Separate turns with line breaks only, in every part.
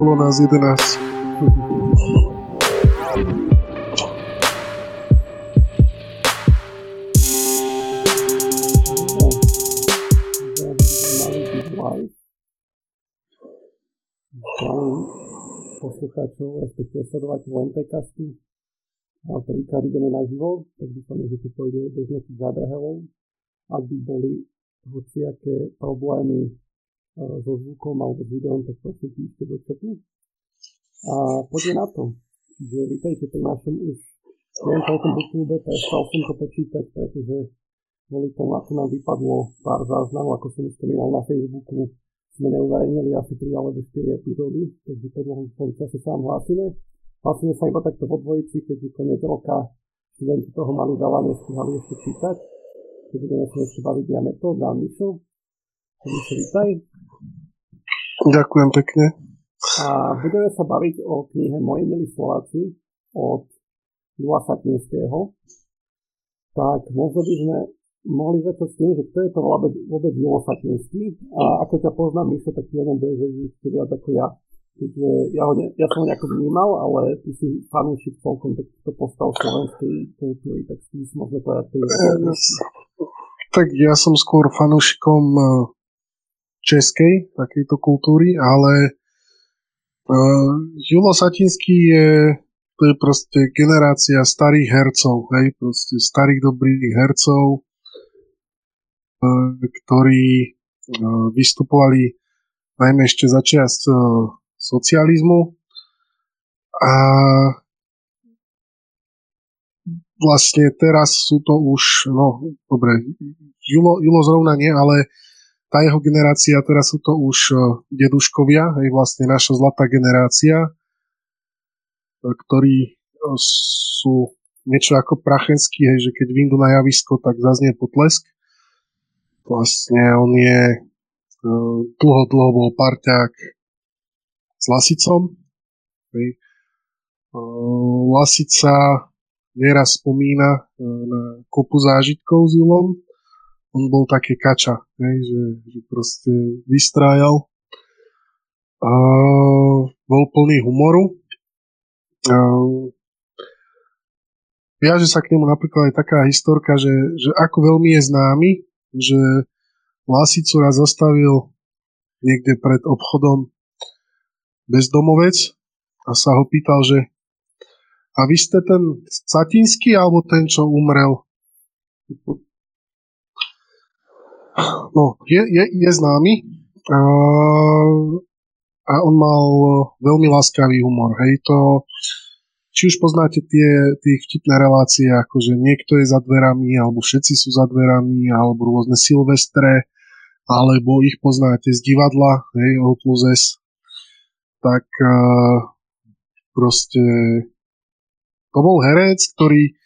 Bolo nás 11.
poslucháčov, respektíve sledovať len casty. A prvýkrát ideme naživo, tak dúfame, že to pôjde bez nejakých zádrhelov. Ak by boli hociaké problémy so zvukom alebo s videom, tak prosím píšte do chatu. A poďme na to. Čiže vítajte pri našom už neviem koľkom YouTube, prestal som to počítať, pretože kvôli tomu, ako nám vypadlo pár záznamov, ako som spomínal na Facebooku, sme neuverejnili asi 3 alebo 4 epizódy, takže to dlho v čase sám hlásime. Hlásime sa iba takto vo dvojici, keďže koniec roka študenti toho mali veľa, nestihali ešte čítať. Keď budeme sa ešte baviť ja metód a Mišo. Vítaj.
Ďakujem pekne.
A budeme sa baviť o knihe Moji milí Slováci od Jula Satinského. Tak možno by sme mohli začať s tým, že kto je to vôbec, vôbec Julo Satinský a ako ťa poznám, Mišo, tak ty o ňom budeš vedieť viac ako ja. Keďže ja, ho ne, ja som ho nejako vnímal, ale ty si fanúšik celkom takýchto postav slovenskej kultúry, tak si môžeme povedať, je
Tak ja som skôr fanúšikom e, českej takejto kultúry, ale uh, Julo Satinský je to je proste generácia starých hercov, hej, proste starých dobrých hercov, ktorí e, vystupovali najmä ešte za časť e, socializmu. A vlastne teraz sú to už, no dobre, Julo, Julo zrovna nie, ale tá jeho generácia, teraz sú to už e, deduškovia, aj vlastne naša zlatá generácia, ktorí sú niečo ako prachenský, hej, že keď vyjdu na javisko, tak zaznie potlesk. Vlastne on je e, dlho, dlho bol parťák s Lasicom. Hej. E, Lasica nieraz spomína e, na kopu zážitkov s Julom. On bol také kača, hej, že, že proste vystrájal. A bol plný humoru. A viaže sa k nemu napríklad aj taká historka, že, že ako veľmi je známy, že Lasicu raz zastavil niekde pred obchodom bezdomovec a sa ho pýtal, že a vy ste ten Satinský alebo ten, čo umrel? No, je, je, je známy a, a on mal veľmi láskavý humor. Hej, to, či už poznáte tie, tie vtipné relácie, ako že niekto je za dverami, alebo všetci sú za dverami, alebo rôzne silvestre, alebo ich poznáte z divadla, hej, O plus S, tak uh, proste to bol herec, ktorý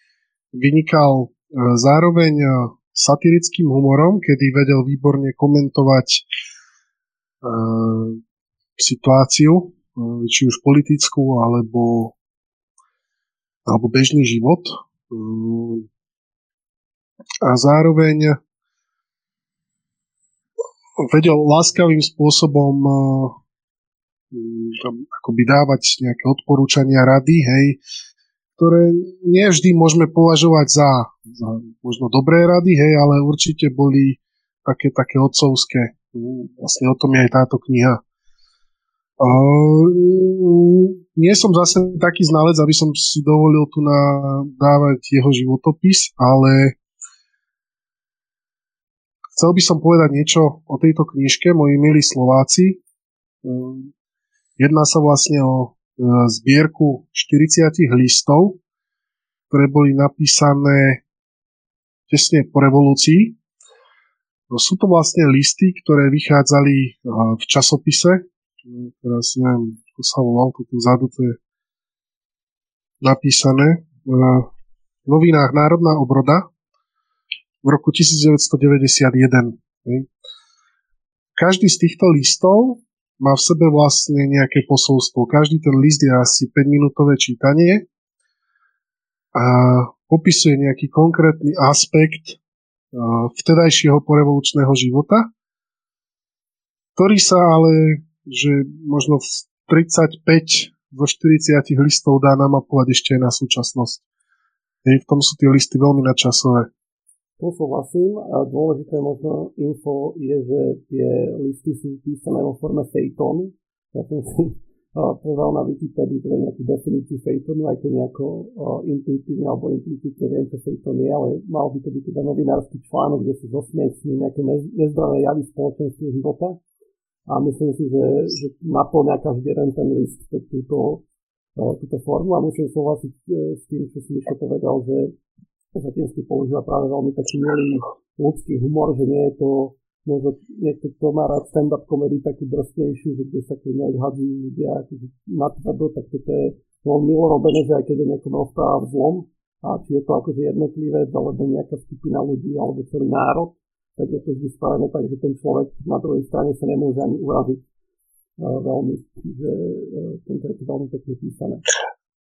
vynikal uh, zároveň uh, satirickým humorom, kedy vedel výborne komentovať uh, situáciu, či už politickú, alebo alebo bežný život. Mm. A zároveň vedel láskavým spôsobom mm, akoby dávať nejaké odporúčania, rady, hej, ktoré nevždy môžeme považovať za, za možno dobré rady, hej, ale určite boli také, také otcovské. Vlastne o tom je aj táto kniha. Uh, nie som zase taký znalec, aby som si dovolil tu na, dávať jeho životopis, ale chcel by som povedať niečo o tejto knižke, moji milí Slováci. Uh, jedná sa vlastne o zbierku 40 listov, ktoré boli napísané tesne po revolúcii. No, sú to vlastne listy, ktoré vychádzali v časopise teraz neviem, ako sa volal, tu vzadu to je napísané, v novinách Národná obroda v roku 1991. Každý z týchto listov má v sebe vlastne nejaké posolstvo. Každý ten list je asi 5-minútové čítanie a popisuje nejaký konkrétny aspekt vtedajšieho porevolučného života, ktorý sa ale že možno v 35 zo 40 listov dá namapovať ešte aj na súčasnosť. Hej, v tom sú tie listy veľmi nadčasové.
To súhlasím a dôležité možno info je, že tie listy sú písané vo forme fejtónu. Ja som si pozval na Wikipedii teda nejakú definíciu fejtónu, aj keď nejako intuitívne alebo implicitne viem, čo fejtón je, ale mal by to byť teda novinársky článok, kde sú zosmiesní nejaké nezdravé javy spoločenského života a myslím si, že, že naplňa každý jeden ten list túto, túto formu a musím súhlasiť e, s tým, čo si Mišo povedal, že Zatinsky používa práve veľmi taký milý ľudský humor, že nie je to možno niekto, kto má rád stand-up komedy takú drsnejšiu, že kde sa keď neodhadzujú ľudia akože natvrdo, tak toto je veľmi milo robené, že aj keď je niekomu rozpráva v zlom, a či je to akože jednotlivec, alebo nejaká skupina ľudí, alebo celý národ, tak je to vždy spravené tak, že ten človek na druhej strane sa nemôže ani uraziť uh, veľmi. Čiže uh, tento je veľmi pekne písané.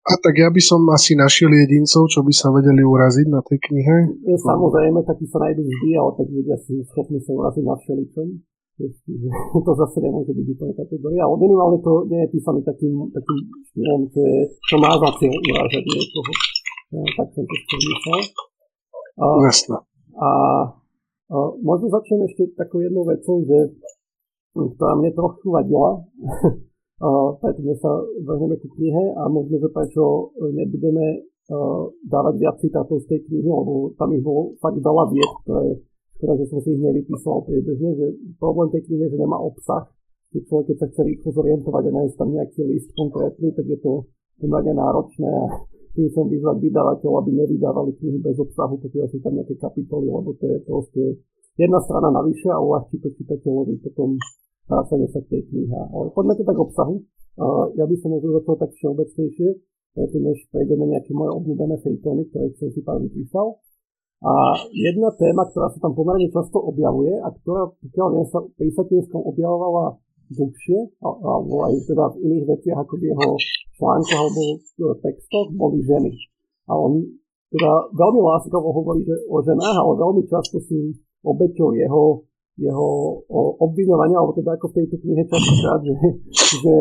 A tak ja by som asi našiel jedincov, čo by sa vedeli uraziť na tej knihe.
Samozrejme, takí sa nájdú vždy, ale tak ľudia sú schopní sa uraziť na všeličom. To zase nemôže byť úplne kategória. Ale minimálne to nie je písaný takým, takým štýlom, čo, je, čo má za cieľ uražať niekoho. Ja, tak som to chcel myslel.
Jasne.
A Možno začnem ešte takou jednou vecou, že, ktorá mne trochu vadila, preto sa vrhneme ku knihe a možno, že prečo nebudeme dávať viac citátov z tej knihy, lebo tam ich bolo fakt veľa vied, ktoré, ktoré že som si ich nevypísal priebežne, že problém tej knihy je, že nemá obsah, že človek, keď sa chce rýchlo zorientovať a nájsť tam nejaký list konkrétny, tak je to pomerne náročné a tým chcem vyzvať vydavateľ, aby nevydávali knihy bez obsahu, pokiaľ sú tam nejaké kapitoly, lebo to je proste jedna strana navyše a uľahčí to čitateľovi potom vracanie sa k tej knihe. Ale poďme to tak obsahu. Ja by som možno začal tak všeobecnejšie, predtým než prejdeme nejaké moje obľúbené fejtóny, ktoré som si pár vypísal. A jedna téma, ktorá sa tam pomerne často objavuje a ktorá, pokiaľ viem, sa pri Satinskom objavovala dlhšie, alebo aj teda v iných veciach ako v jeho článkoch alebo textoch, boli ženy. A on teda veľmi láskavo hovorí že o ženách, ale veľmi často sú obeťou jeho, jeho obviňovania, alebo teda ako v tejto knihe častokrát, že, že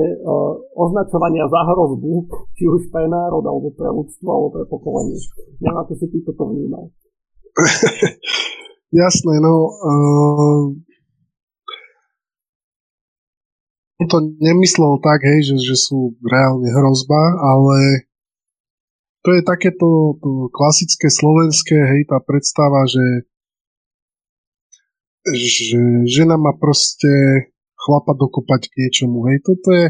označovania za hrozbu, či už pre národ, alebo pre ľudstvo, alebo pre pokolenie. Neviem, ako si ty toto vnímal.
Jasné, no uh, to nemyslel tak, hej, že, že sú reálne hrozba, ale to je takéto to klasické slovenské, hej, tá predstava, že, že žena má proste chlapa dokopať k niečomu, hej, toto je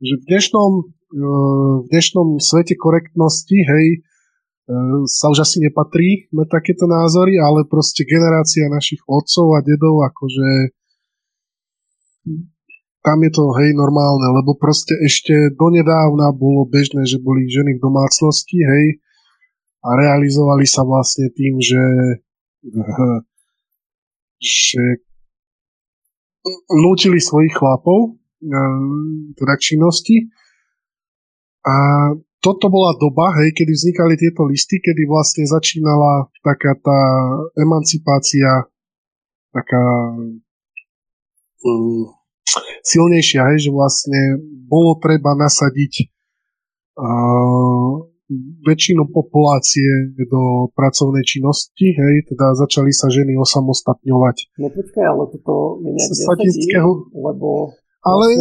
že v dnešnom, v dnešnom svete korektnosti, hej, sa už asi nepatrí na takéto názory, ale proste generácia našich otcov a dedov akože tam je to hej normálne, lebo proste ešte donedávna bolo bežné, že boli ženy v domácnosti, hej, a realizovali sa vlastne tým, že, že nútili svojich chlapov teda k činnosti. A toto bola doba, hej, kedy vznikali tieto listy, kedy vlastne začínala taká tá emancipácia, taká um, silnejšia, hej, že vlastne bolo treba nasadiť uh, väčšinu populácie do pracovnej činnosti, hej, teda začali sa ženy osamostatňovať.
No počkaj, ale toto mi nejak lebo
ale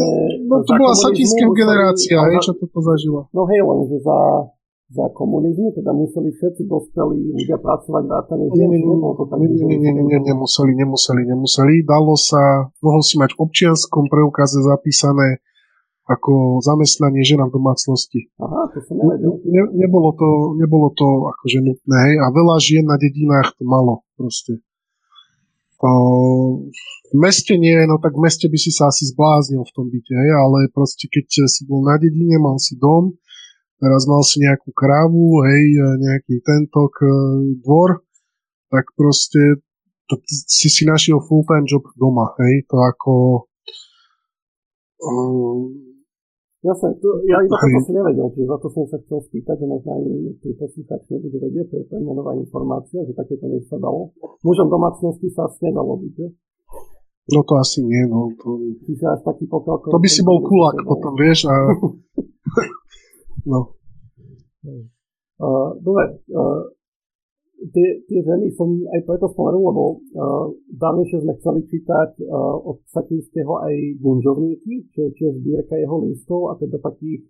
no, to bola satinského generácia, hej, čo toto zažila.
No hej, lenže za za komunizmu, teda museli všetci dospelí ľudia pracovať vrátane
nie, nie, nie, nie, nie, nie, nie, nemuseli, nemuseli, nemuseli. Dalo sa, mohol si mať v občianskom preukaze zapísané ako zamestnanie žena v domácnosti.
Aha, to som nevedel.
Ne, nebolo, to, nebolo to akože nutné, hej, a veľa žien na dedinách to malo proste. O, v meste nie, no tak v meste by si sa asi zbláznil v tom byte, hej, ale proste keď si bol na dedine, mal si dom, teraz mal si nejakú krávu, hej, nejaký tentok e, dvor, tak proste to, si si našiel full-time job doma, hej, to ako
Jasne, to, ja iba toto si nevedel, čiže za to som sa chcel spýtať, že možno aj pri poslucháč nebude vedieť, to je pre nová informácia, že takéto niečo sa dalo. Mužom domácnosti sa asi nedalo byť, že?
No to asi nie, no. To,
Čiže až taký pokrok...
To by si bol kulák potom, vieš, a... no.
Uh, dobre, uh, tie, tie ženy som aj preto spomenul, lebo uh, dávnejšie sme chceli čítať uh, od Satinského aj Gunžovníky, čo, je zbierka jeho listov a teda takých,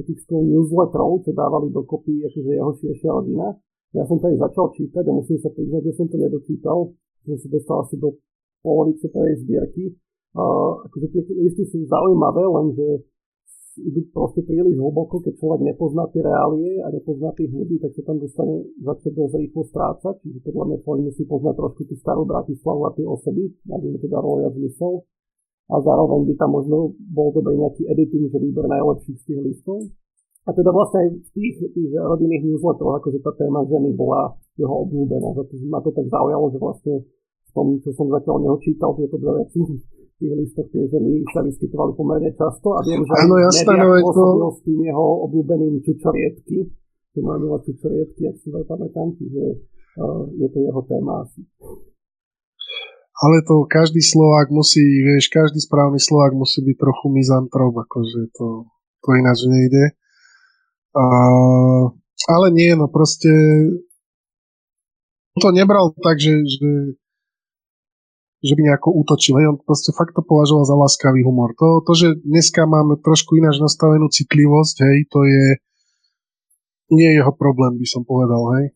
takých skôr newsletterov, čo dávali dokopy akože jeho širšia rodina. Ja som to začal čítať a musím sa priznať, že som to nedočítal, som sa dostal asi do polovice tej zbierky. Uh, akože tie listy sú zaujímavé, lenže idú proste príliš hlboko, keď človek nepozná tie reálie a nepozná tých ľudí, tak sa tam dostane začne dosť rýchlo strácať. Čiže podľa mňa človek musí poznať trošku tú starú Bratislavu a tie osoby, aby mi to dalo viac zmysel. A zároveň by tam možno bol dobrý nejaký editing, že výber najlepších z tých listov. A teda vlastne aj v tých, tých rodinných newsletteroch, akože tá téma ženy bola jeho obľúbená. Za to ma to tak zaujalo, že vlastne v tom, čo som zatiaľ neočítal, tieto dve veci, tých listoch tie ženy sa vyskytovali pomerne často a viem, že
ano, jasné, no, to...
s tým jeho obľúbeným čučorietky, že má milá čučorietky, ak si pamätám, čiže uh, je to jeho téma asi.
Ale to každý Slovák musí, vieš, každý správny Slovák musí byť trochu mizantrop, akože to, to ináč nejde. Uh, ale nie, no proste to nebral tak, že, že že by nejako útočil. Hej, on proste fakt to považoval za láskavý humor. To, to, že dneska máme trošku ináč nastavenú citlivosť, hej, to je nie je jeho problém, by som povedal, hej.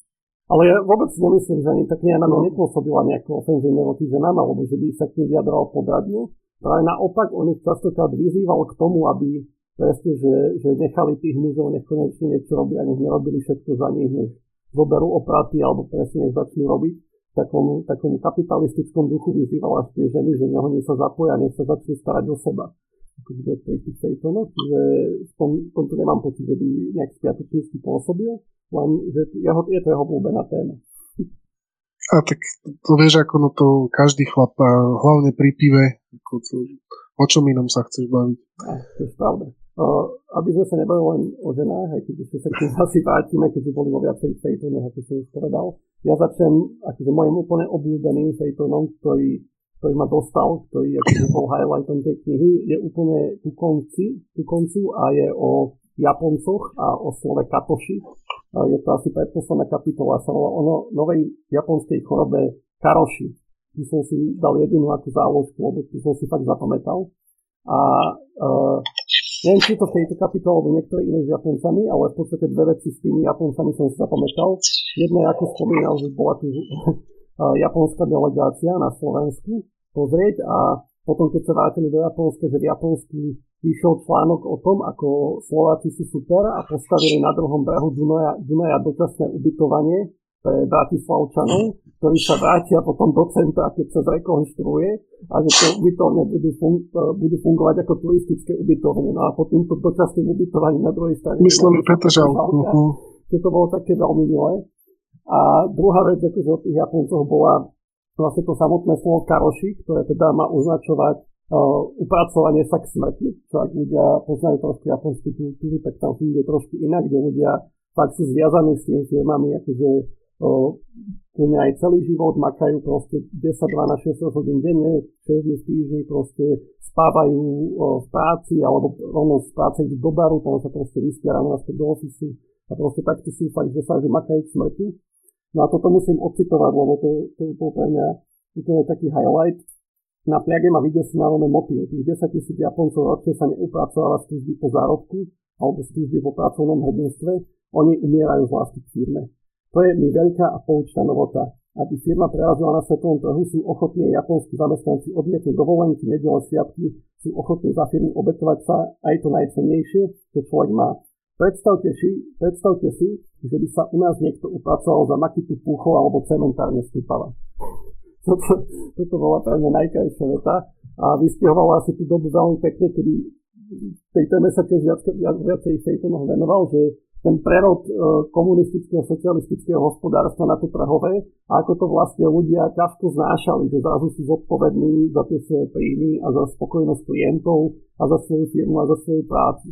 Ale ja vôbec nemyslím, že ani tak na mňa nepôsobila nejako ofenzívne voči ženám, alebo že by sa k ním vyjadral podradne. Práve naopak, on ich častokrát vyzýval k tomu, aby presne, že, že nechali tých mužov, nech konečne niečo robia, nech nerobili všetko za nich, nech zoberú opraty, alebo presne nech začnú robiť takom, takom kapitalistickom duchu vyzývala tie ženy, že oni sa zapoja, nech sa začnú starať o seba. Akože niektorý tých fejtonov, čiže v tom, tomto nemám pocit, že by nejak spiatočnícky pôsobil, len že jeho, je to jeho obľúbená téma.
A tak to vieš, ako no to každý chlap, hlavne pri pive, ako to, o čom inom sa chceš baviť.
A, to je pravda. Aby sme sa nebavili len o ženách, aj keď ešte sa k tým asi vrátime, keďže boli vo viacerých fejtonoch, ako som už povedal. Ja začnem akože môjim úplne obľúbeným fejtonom, ktorý, ktorý ma dostal, ktorý akože bol highlightom tej knihy, je úplne ku konci, ku koncu a je o Japoncoch a o slove katoši. Je to asi predposledná kapitola, sa volá o no, novej japonskej chorobe karoši. Tu som si dal jedinú ako záložku, lebo tu som si fakt zapamätal. A uh, Neviem, či to v tejto kapitole alebo niektoré iné s Japoncami, ale v podstate dve veci s tými Japoncami som si zapamätal. Jedna, ako spomínal, že bola tu japonská delegácia na Slovensku pozrieť a potom, keď sa vrátili do Japonska, že v Japonsku vyšiel článok o tom, ako Slováci sú super a postavili na druhom brehu Dunaja, Dunaja dočasné ubytovanie pre Bratislavčanov, ktorí sa vrátia potom do centra, keď sa zrekonštruuje a že tie ubytovne budú, fun- budú fungovať ako turistické ubytovne. No a po týmto dočasným ubytovaním na druhej strane...
Myslím, Petržalka.
Že to bolo také veľmi milé. A druhá vec, akože od tých Japoncoch bola vlastne to samotné slovo karoši, ktoré teda má označovať uh, upracovanie sa k smrti, čo ak ľudia poznajú trošku japonskú kultúru, tak tam funguje trošku inak, kde ľudia fakt sú zviazaní s tými firmami, akože kune aj celý život, makajú proste 10, 12, 16 hodín denne, 6 dní v týždni, proste spávajú v práci alebo rovno z práce idú do baru, tam sa proste vyspia ráno naspäť do ofisu a proste takto sú fakt, že sa že makajú k smrti. No a toto musím ocitovať, lebo to, to bol pre mňa úplne taký highlight. Na pliage ma videl si národné motív. Tých 10 tisíc Japoncov ročne sa neupracovala služby po zárodku alebo služby po pracovnom hrdinstve. Oni umierajú z lásky k firme. To je mi veľká a poučná novota. Aby firma prerazila na svetovom trhu, sú ochotní japonskí zamestnanci odmietnúť dovolenky, nedele, sviatky, sú ochotní za firmu obetovať sa aj to najcennejšie, čo človek má. Predstavte si, predstavte si, že by sa u nás niekto upracoval za makitu púchov alebo cementárne stúpala. Toto, toto bola pre mňa najkrajšia veta a vystihovala si tú dobu veľmi pekne, kedy tej téme sa tiež viac, viac, viacej Fejtonoch venoval, že ten prerod e, komunistického, socialistického hospodárstva na to trhové a ako to vlastne ľudia ťažko znášali, že zrazu sú zodpovední za tie svoje príjmy a za spokojnosť klientov a za svoju firmu a za svoju prácu.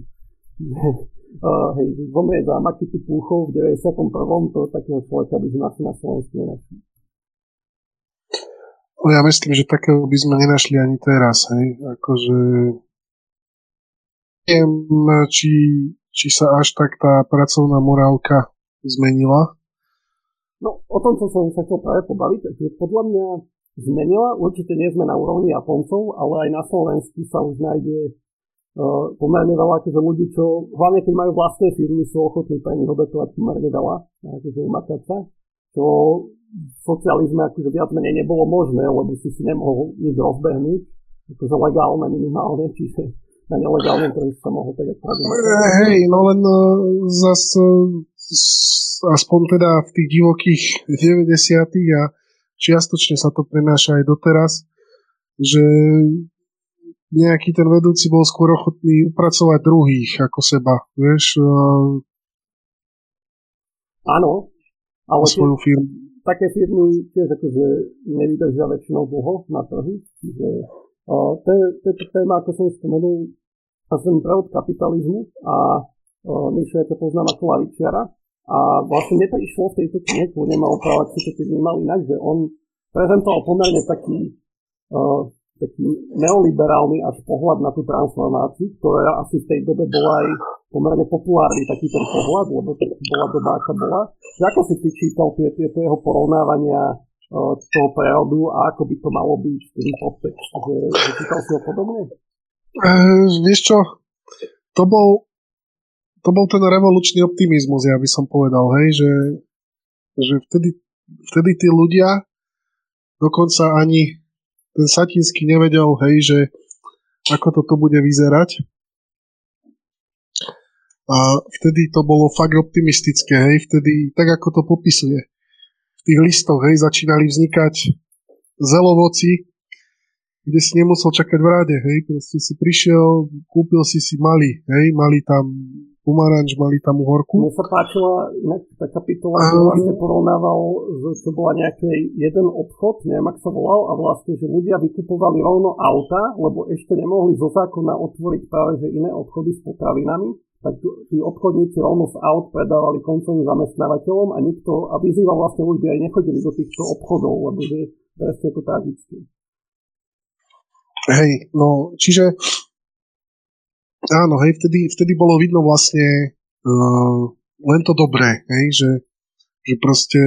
uh, hej, zomrieť za Makitu Púchov v 91. to takého človeka by sme asi na Slovensku nenašli.
Ja myslím, že takého by sme nenašli ani teraz, hej. Akože neviem, či, či sa až tak tá pracovná morálka zmenila.
No, o tom som sa chcel práve pobaviť. Takže podľa mňa zmenila. Určite nie sme na úrovni Japoncov, ale aj na Slovensku sa už nájde uh, pomerne veľa akože ľudí, čo hlavne keď majú vlastné firmy, sú ochotní pre nich obetovať pomerne veľa, akože umakať sa, čo v socializme akože viac menej nebolo možné, lebo si si nemohol nič rozbehnúť, akože legálne minimálne, čiže na nelegálnom trhu sa mohol tak
Hej, no len uh, zas uh, aspoň teda v tých divokých 90 a čiastočne sa to prenáša aj doteraz, že nejaký ten vedúci bol skôr ochotný upracovať druhých ako seba, vieš.
Áno, ale
svoju firmu.
také firmy tiež akože nevydržia väčšinou dlho na trhu, čiže uh, to, je, to je téma, ako som spomenul, a som prevod kapitalizmu a uh, Mišo, ja to poznám ako lavičiara, a vlastne mne to išlo v tejto knihe, nemal opravať si to keď vnímal inak, že on prezentoval pomerne taký, uh, taký neoliberálny až pohľad na tú transformáciu, ktorá asi v tej dobe bola aj pomerne populárny taký ten pohľad, lebo to bola doba, aká bola. Že ako si ty čítal tie, tieto jeho porovnávania uh, toho prerodu a ako by to malo byť ten podtext? Že, že čítal si ho podobne?
Uh, vieš čo, to bol to bol ten revolučný optimizmus, ja by som povedal, hej, že, že vtedy, vtedy tí ľudia, dokonca ani ten Satinsky nevedel, hej, že ako to tu bude vyzerať. A vtedy to bolo fakt optimistické, hej, vtedy, tak ako to popisuje, v tých listoch, hej, začínali vznikať zelovoci, kde si nemusel čakať v rade, hej, proste si prišiel, kúpil si si malý, hej, mali tam pomaranč, mali tam uhorku.
Mne sa páčila inak tá kapitola, kde vlastne porovnával, že bola nejaký jeden obchod, neviem, ak sa volal, a vlastne, že ľudia vykupovali rovno auta, lebo ešte nemohli zo zákona otvoriť práve že iné obchody s potravinami, tak tí obchodníci rovno z aut predávali koncovým zamestnávateľom a nikto, a vyzýval vlastne ľudia aj nechodili do týchto obchodov, lebo že presne to tragické.
Hej, no, čiže Áno, hej, vtedy, vtedy bolo vidno vlastne uh, len to dobré, hej, že, že proste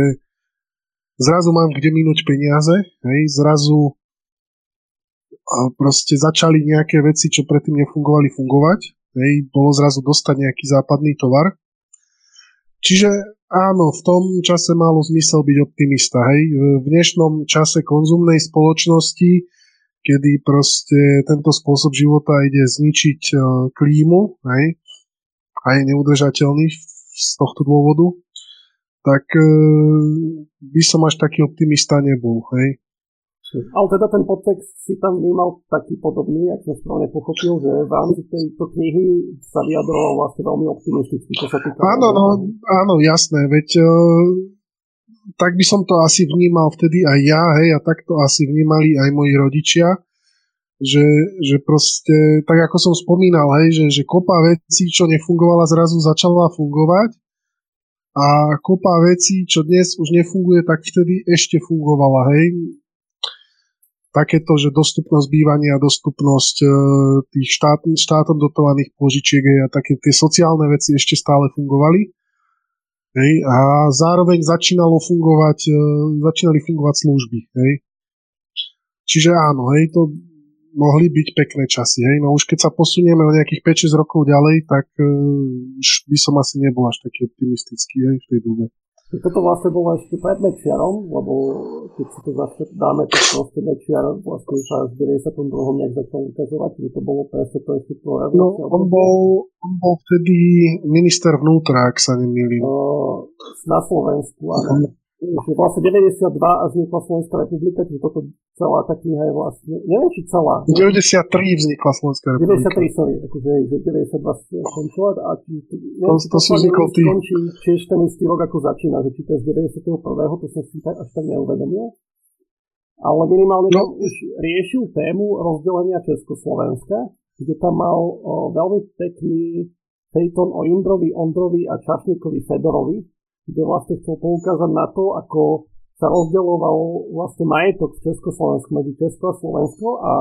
zrazu mám kde minúť peniaze, hej, zrazu a proste začali nejaké veci, čo predtým nefungovali, fungovať, hej, bolo zrazu dostať nejaký západný tovar. Čiže áno, v tom čase malo zmysel byť optimista, hej. V dnešnom čase konzumnej spoločnosti kedy proste tento spôsob života ide zničiť e, klímu hej, a je neudržateľný z tohto dôvodu, tak e, by som až taký optimista nebol. Hej.
Ale teda ten podtext si tam vnímal taký podobný, ak som správne pochopil, že v rámci tejto knihy sa vyjadroval vlastne veľmi optimisticky.
Áno, no, áno, jasné, veď uh, tak by som to asi vnímal vtedy aj ja, hej, a tak to asi vnímali aj moji rodičia, že, že proste, tak ako som spomínal, hej, že, že kopa vecí, čo nefungovala, zrazu začala fungovať a kopa vecí, čo dnes už nefunguje, tak vtedy ešte fungovala, hej. Takéto, že dostupnosť bývania, dostupnosť e, tých štát, štátom dotovaných požičiek a také tie sociálne veci ešte stále fungovali. Hej, a zároveň začínalo fungovať, e, začínali fungovať služby. Hej. Čiže áno, hej, to mohli byť pekné časy. Hej. No už keď sa posunieme o nejakých 5-6 rokov ďalej, tak uh, už by som asi nebol až taký optimistický hej, v tej dobe.
Toto vlastne bolo ešte pred Mečiarom, lebo keď si to zase dáme, tak proste Mečiar vlastne sa v 92. nejak začal ukazovať, že to bolo presne to ešte to
No, on bol, on bol vtedy minister vnútra, ak sa nemýlim.
Na Slovensku, áno že vlastne 92 až vznikla Slovenská republika, čiže toto celá tá kniha je vlastne, neviem či celá.
93 vznikla Slovenská republika.
93, sorry, akože že 92 skončila a či,
neviem, to, to sú vznikol ty.
Skončí tiež ten istý rok ako začína, že či to je z 91. to som si tak, až tak neuvedomil. Ale minimálne no. už riešil tému rozdelenia Československa, kde tam mal o, veľmi pekný fejton o Indrovi, Ondrovi a Čašníkovi Fedorovi, kde vlastne chcel poukázať na to, ako sa rozdeľoval vlastne majetok v Československu medzi Česko a Slovensko a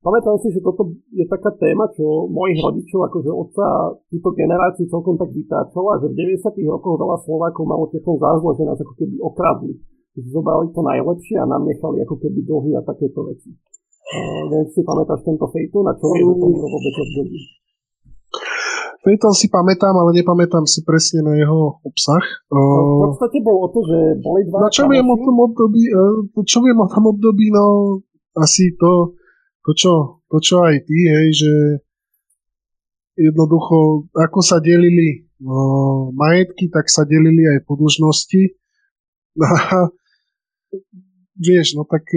pamätám si, že toto je taká téma, čo mojich rodičov, akože otca túto generáciu celkom tak vytáčala, že v 90. rokoch veľa Slovákov malo Čechov zázlo, že nás ako keby okradli. Že zobrali to najlepšie a nám nechali ako keby dlhy a takéto veci. Uh, neviem, si pamätáš tento fejtu, na čo je to vôbec období?
Fejton si pamätám, ale nepamätám si presne na jeho obsah.
No, v podstate bolo o to, že boli dva...
No čo viem o tom období, čo viem o tom období, no asi to, to čo, to čo aj ty, hej, že jednoducho, ako sa delili no, majetky, tak sa delili aj podlžnosti. No a vieš, no tak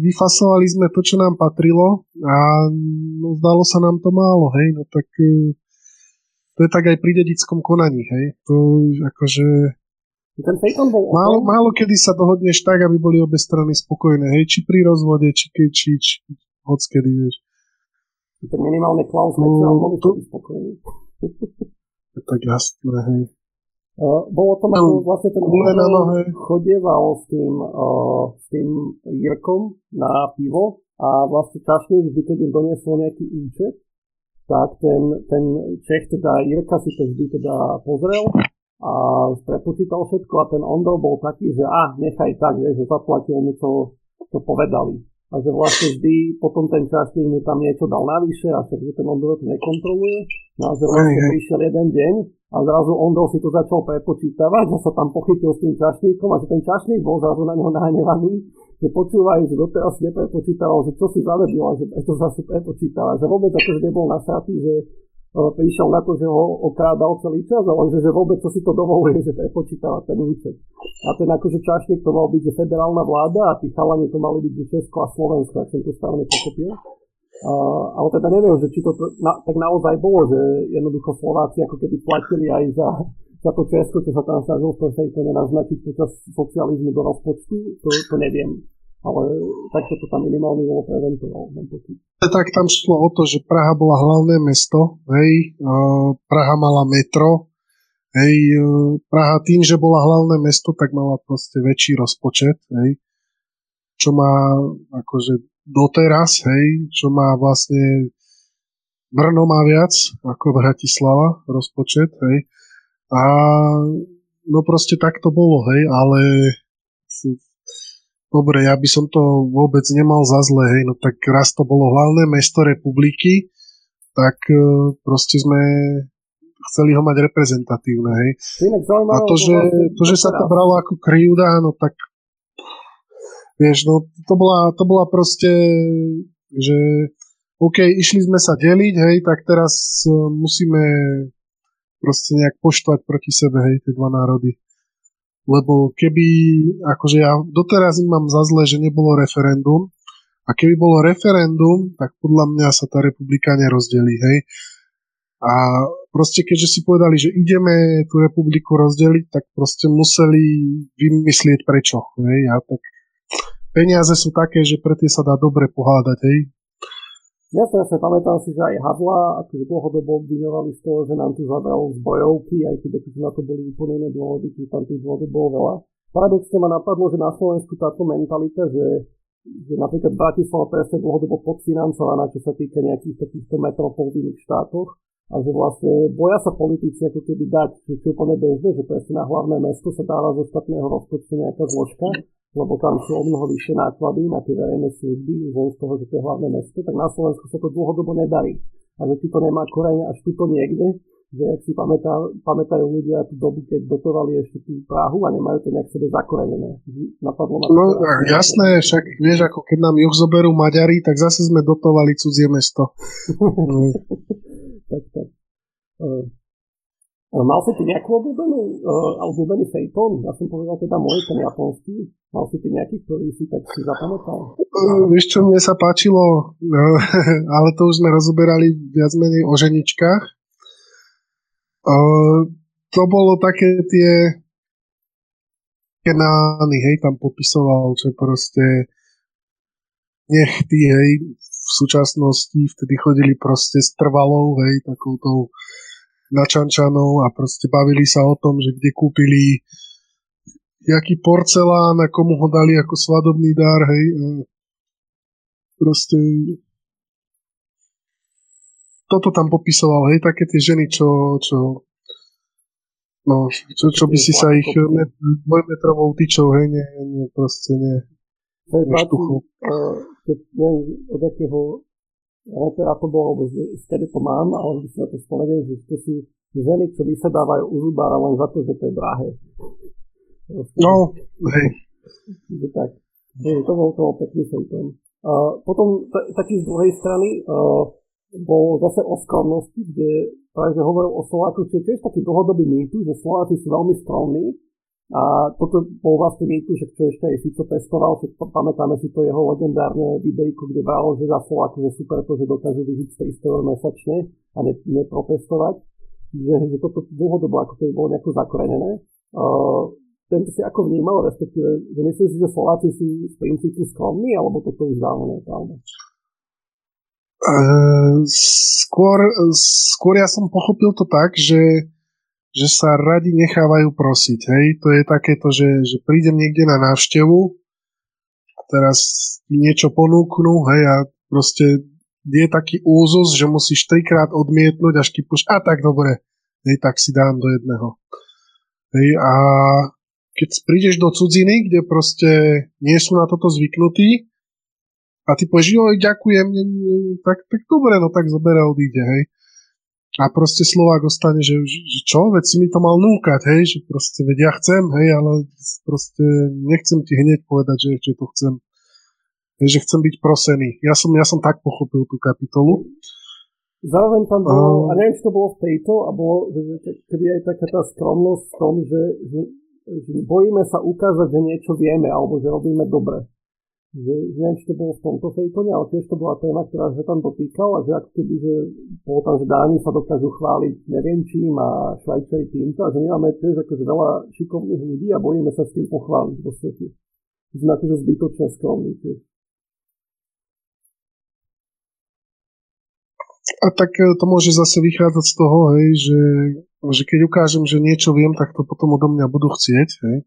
vyfasovali sme to, čo nám patrilo a no, zdalo sa nám to málo, hej, no tak to je tak aj pri dedickom konaní, hej. To akože...
Ten Peyton bol
málo, málo kedy sa dohodneš tak, aby boli obe strany spokojné, hej, či pri rozvode, či, či, či, či hoď kedy, vieš.
Tak minimálne Klaus no, boli to... spokojní.
tak jasné, hej.
Uh, bolo to no, vlastne ten chodieval s tým, uh, s tým Jirkom na pivo a vlastne čašník vždy, keď im doniesol nejaký účet, tak ten, ten Čech, teda Jirka si to vždy teda pozrel a prepočítal všetko a ten Ondro bol taký, že a nechaj tak, vieš, že zaplatil mu to, to povedali. A že vlastne vždy potom ten čašník mu tam niečo dal navyše a že ten Ondro to nekontroluje. No a že vlastne prišiel jeden deň a zrazu Ondro si to začal prepočítavať a sa tam pochytil s tým čašníkom a že ten čašník bol zrazu na neho nahnevaný že počúvaj, že doteraz si neprepočítal, že čo si zavedil a že to zase prepočítal. A že vôbec akože nebol nasratý, že prišiel na to, že ho okrádal celý čas, ale že, že vôbec čo si to dovoluje, že prepočítava ten účet. A ten akože čašník to mal byť, že federálna vláda a tí chalani to mali byť, že Česko a Slovensko, ak som to správne pochopil. Uh, ale teda neviem, že či to na, tak naozaj bolo, že jednoducho Slováci ako keby platili aj za za to Česko, čo sa tam snažil v to nenaznačiť počas socializmu do rozpočtu, to, to neviem. Ale takto to tam minimálne bolo prezentoval, pocit.
Tak tam šlo o to, že Praha bola hlavné mesto, hej, Praha mala metro, hej, Praha tým, že bola hlavné mesto, tak mala proste väčší rozpočet, hej, čo má akože doteraz, hej, čo má vlastne Brno má viac ako Bratislava rozpočet, hej, a no proste tak to bolo, hej, ale dobre, ja by som to vôbec nemal za zle, hej, no tak raz to bolo hlavné mesto republiky, tak e, proste sme chceli ho mať reprezentatívne, hej. A to, že, to, že sa to bralo ako kryjúda, no tak vieš, no to bola, to bola proste, že OK, išli sme sa deliť, hej, tak teraz e, musíme proste nejak poštvať proti sebe, hej, tie dva národy. Lebo keby, akože ja doteraz im mám za zle, že nebolo referendum, a keby bolo referendum, tak podľa mňa sa tá republika nerozdelí, hej. A proste keďže si povedali, že ideme tú republiku rozdeliť, tak proste museli vymyslieť prečo, hej. A tak peniaze sú také, že pre tie sa dá dobre pohádať, hej.
Jasne, jasne, pamätám si, že aj Havla akože dlhodobo obviňovali z toho, že nám tu zabral zbojovky, aj keď akože na to boli úplne iné dôvody, čiže tam tých dôvodov bolo veľa. Paradoxne ma napadlo, že na Slovensku táto mentalita, že, že napríklad Bratislava presne dlhodobo podfinancovaná, čo sa týka nejakých takýchto metropolných štátoch, a že vlastne boja sa politici ako keby dať, čo je úplne bežné, že presne na hlavné mesto sa dáva zo štátneho rozpočtu nejaká zložka, lebo tam sú o mnoho vyššie náklady na tie verejné služby, len z toho, že to je hlavné mesto, tak na Slovensku sa to dlhodobo nedarí. A že či to nemá korene až tuto niekde, že ak si pamätá, pamätajú ľudia tú dobu, keď dotovali ešte tú Prahu a nemajú to nejak sebe zakorenené. Napadlo ma
no jasné, však vieš, ako keď nám juh zoberú Maďari, tak zase sme dotovali cudzie mesto.
tak, tak. Uh, Mal si ty nejakú obľúbenú, uh, obľúbený Phaeton? Ja som povedal teda môj, ten japonský. Mal si ty nejaký, ktorý si tak si zapamätal?
Uh, vieš čo, mne sa páčilo, uh, ale to už sme rozoberali viac menej o ženičkách. Uh, to bolo také tie kenány, hej, tam popisoval, že proste nech tí, hej, v súčasnosti vtedy chodili proste s trvalou, hej, takoutou na Čančanov a proste bavili sa o tom, že kde kúpili jaký porcelán a komu ho dali ako svadobný dár, hej. Proste toto tam popisoval, hej, také tie ženy, čo, čo no, čo, čo by si sa ich dvojmetrovou tyčou, hej, nie, nie, proste nie.
Je páči, uh, neviem, od akého repera to bolo, alebo z, kedy to mám, ale by si na to spomenul, že to sú ženy, čo vysedávajú u zubára len za to, že to je drahé.
No, hej.
Že tak. Hej, to bol to pekný fejton. Uh, potom t- taký z druhej strany uh, bol zase o skromnosti, kde práve že hovoril o Slovákoch, čo je tiež taký dlhodobý mýtus, že Slováci sú veľmi skromní. A toto bol vlastne mýtus, že čo ešte aj Fico pestoval, že pamätáme si to jeho legendárne videjko, kde vral, že za Slovákov je super to, že dokážu vyžiť 300 eur mesačne a ne, neprotestovať. Čiže že toto dlhodobo ako keby bolo nejako zakorenené. Uh, tento si ako vnímal, respektíve, že myslíš si, že Slováci sú z princípu skromní, alebo toto už dávno nie?
Uh, skôr, skôr ja som pochopil to tak, že, že sa radi nechávajú prosiť. Hej? To je takéto, že, že prídem niekde na návštevu a teraz ti niečo ponúknú hej, a proste je taký úzus, že musíš trikrát odmietnúť, až kýpuš, a tak dobre, hej, tak si dám do jedného. Hej, a keď prídeš do cudziny, kde proste nie sú na toto zvyknutí, a ty povieš, ďakujem, tak, tak dobre, no tak zobere odíde, hej. A proste Slovák ostane, že, že čo, veď si mi to mal núkať, hej, že proste, veď ja chcem, hej, ale proste nechcem ti hneď povedať, že ešte to chcem. Hej, že chcem byť prosený. Ja som, ja som tak pochopil tú kapitolu.
Zároveň tam bolo, a neviem, či to bolo v tejto, a bolo, že, keby aj taká tá skromnosť v tom, že, že, že bojíme sa ukázať, že niečo vieme, alebo že robíme dobre že, neviem, či to bolo v tomto fejtone, ale tiež to bola téma, ktorá sa tam dotýkala, že ako keby, že bolo tam, že Dáni sa dokážu chváliť neviem čím a Švajčari týmto a že my máme tiež akože veľa šikovných ľudí a bojíme sa s tým pochváliť vo svete. Sme akože zbytočne skromní tiež.
A tak e, to môže zase vychádzať z toho, hej, že, že keď ukážem, že niečo viem, tak to potom odo mňa budú chcieť. Hej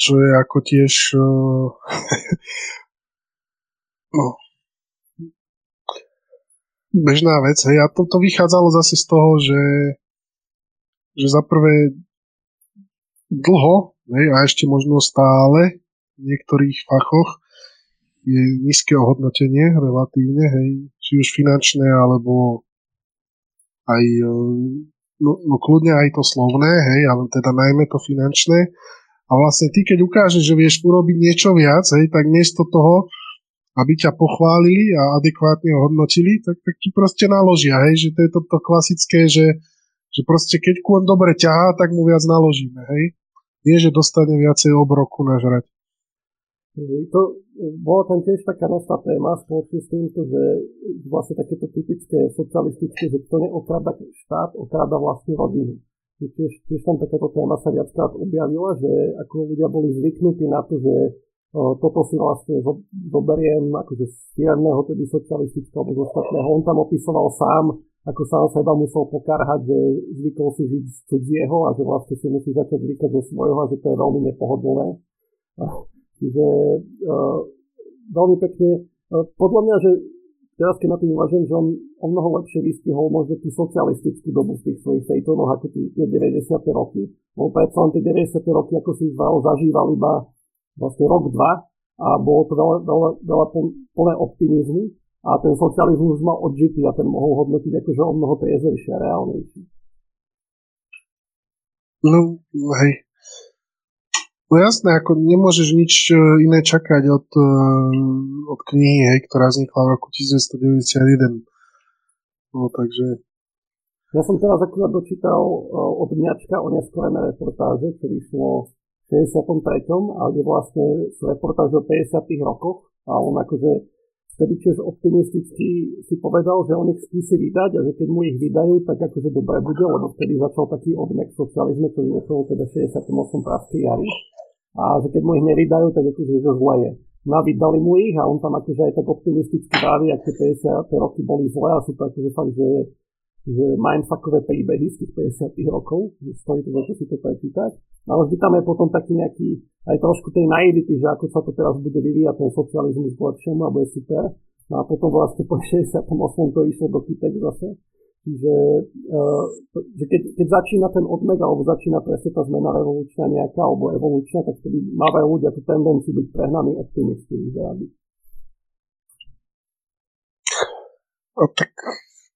čo je ako tiež uh, no, bežná vec. Hej. A to, to vychádzalo zase z toho, že, že za prvé dlho hej, a ešte možno stále v niektorých fachoch je nízke ohodnotenie relatívne, hej, či už finančné, alebo aj no, no kľudne aj to slovné, hej, ale teda najmä to finančné. A vlastne ty, keď ukážeš, že vieš urobiť niečo viac, hej, tak miesto toho, aby ťa pochválili a adekvátne hodnotili, tak, tak ti proste naložia, hej, že to je toto klasické, že, že proste keď kôň dobre ťahá, tak mu viac naložíme, hej. Nie, že dostane viacej obroku nažrať.
To bola tam tiež taká nosná téma spoločne s týmto, že vlastne takéto typické socialistické, že kto neokrada štát, okrada vlastne rodinu tiež, tiež tam takáto téma sa viackrát objavila, že ako ľudia boli zvyknutí na to, že o, toto si vlastne zoberiem akože z firmného, tedy socialistického alebo ostatného. On tam opisoval sám, ako sám seba musel pokarhať, že zvykol si žiť z cudzieho a že vlastne si musí začať zvykať zo svojho a že to je veľmi nepohodlné. Čiže veľmi pekne, podľa mňa, že teraz keď na tým uvažujem, že on o mnoho lepšie vystihol možno tú socialistickú dobu v tých svojich fejtonoch ako tie 90. roky. Lebo predsa len tie 90. roky, ako si zval, zažíval iba vlastne rok, dva a bolo to veľa, veľa, veľa plné optimizmu a ten socializmus už mal odžitý a ten mohol hodnotiť akože o mnoho triezvejšie a reálnejšie.
No, hej, No jasné, ako nemôžeš nič e, iné čakať od, e, od knihy, hej, ktorá vznikla v roku 1991. No takže...
Ja som teraz akurát dočítal e, od Mňačka o neskorené reportáže, čo vyšlo v 63. a kde vlastne sú reportáže o 50. rokoch a on akože vtedy tiež optimisticky si povedal, že on ich skúsi vydať a že keď mu ich vydajú, tak akože dobre bude, lebo vtedy začal taký odmek socializmu, čo vyvrcholil teda 68. praskej jary a že keď mu ich nevydajú, tak akože že zle je. No vydali mu ich a on tam akože aj tak optimisticky vraví, ak tie 50. roky boli zle a sú to akože fakt, že že mindfuckové príbehy z tých 50 rokov, že stojí to za to si to prečítať. Ale vždy tam je potom taký nejaký, aj trošku tej naivity, že ako sa to teraz bude vyvíjať ten socializmus k lepšiemu a bude super. No a potom vlastne po 68. to išlo do kytek zase. Čiže uh, že keď, keď začína ten odmek, alebo začína presne tá zmena revolučná nejaká, alebo evolučná, tak vtedy majú ľudia tú tendenciu byť prehnaní optimisti, vyzerá byť.
A tak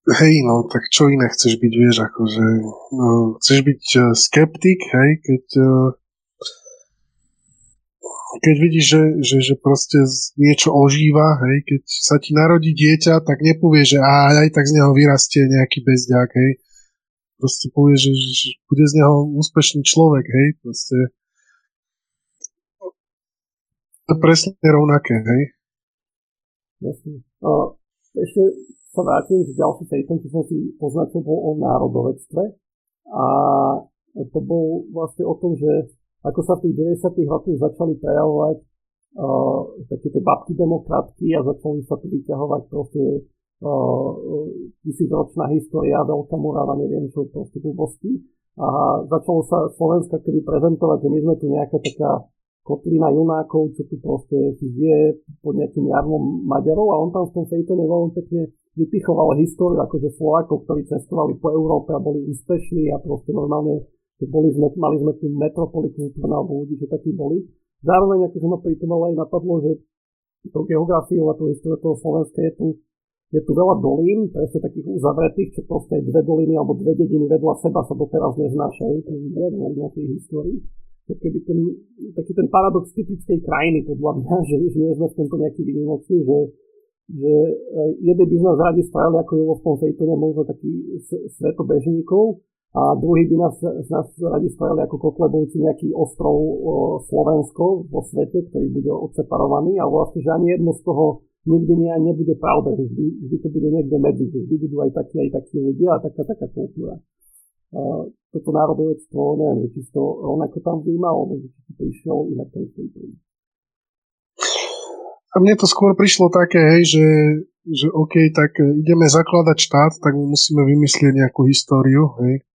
hej, no, tak čo iné chceš byť, vieš, akože, no, chceš byť uh, skeptik, hej, keď uh, keď vidíš, že, že, že proste niečo ožíva, hej, keď sa ti narodí dieťa, tak nepovie, že aj, aj tak z neho vyrastie nejaký bezďak, hej. Proste povie, že, že bude z neho úspešný človek, hej, proste to presne rovnaké, hej.
Jasne. A ešte sa vrátim k ďalší tejtom, čo som si poznačil, bol o národovedstve. A to bol vlastne o tom, že ako sa v tých 90. rokoch začali prejavovať uh, také tie babky demokratky a začali sa tu vyťahovať proste uh, história, Veľká Morava, neviem čo, proste blbosti. A začalo sa Slovenska keby prezentovať, že my sme tu nejaká taká kotlina junákov, čo tu proste žije pod nejakým jarnom Maďarov a on tam v tom fejtone veľmi pekne vypichoval históriu akože Slovákov, ktorí cestovali po Európe a boli úspešní a proste normálne boli sme, mali sme tu metropoli kultúrne alebo ľudí, že takí boli. Zároveň akože ma pri ale aj napadlo, že tou geografiou a tou históriou toho Slovenska je tu, je tu veľa dolín, presne takých uzavretých, čo proste dve doliny alebo dve dediny vedľa seba sa doteraz neznášajú, tí ľudia kvôli nejakej histórii. Tak keby ten, taký ten paradox typickej krajiny, podľa mňa, že už nie sme v tomto nejaký výnimočný, že, že eh, jedni by nás radi spravili, ako je v tom fejtone, možno taký svetobežníkov, a druhý by nás, nás radi spravili ako Kotlebovci nejaký ostrov o, Slovensko vo svete, ktorý bude odseparovaný a vlastne, že ani jedno z toho nikdy nie, nebude pravda, že vždy, vždy to bude niekde medzi, že vždy budú aj takí, aj takí ľudia a taká, taká kultúra. A toto národovectvo, neviem, že či to rovnako tam vnímal, alebo či si prišiel inak ten príklad.
A mne to skôr prišlo také, hej, že, že OK, tak ideme zakladať štát, tak musíme vymyslieť nejakú históriu, hej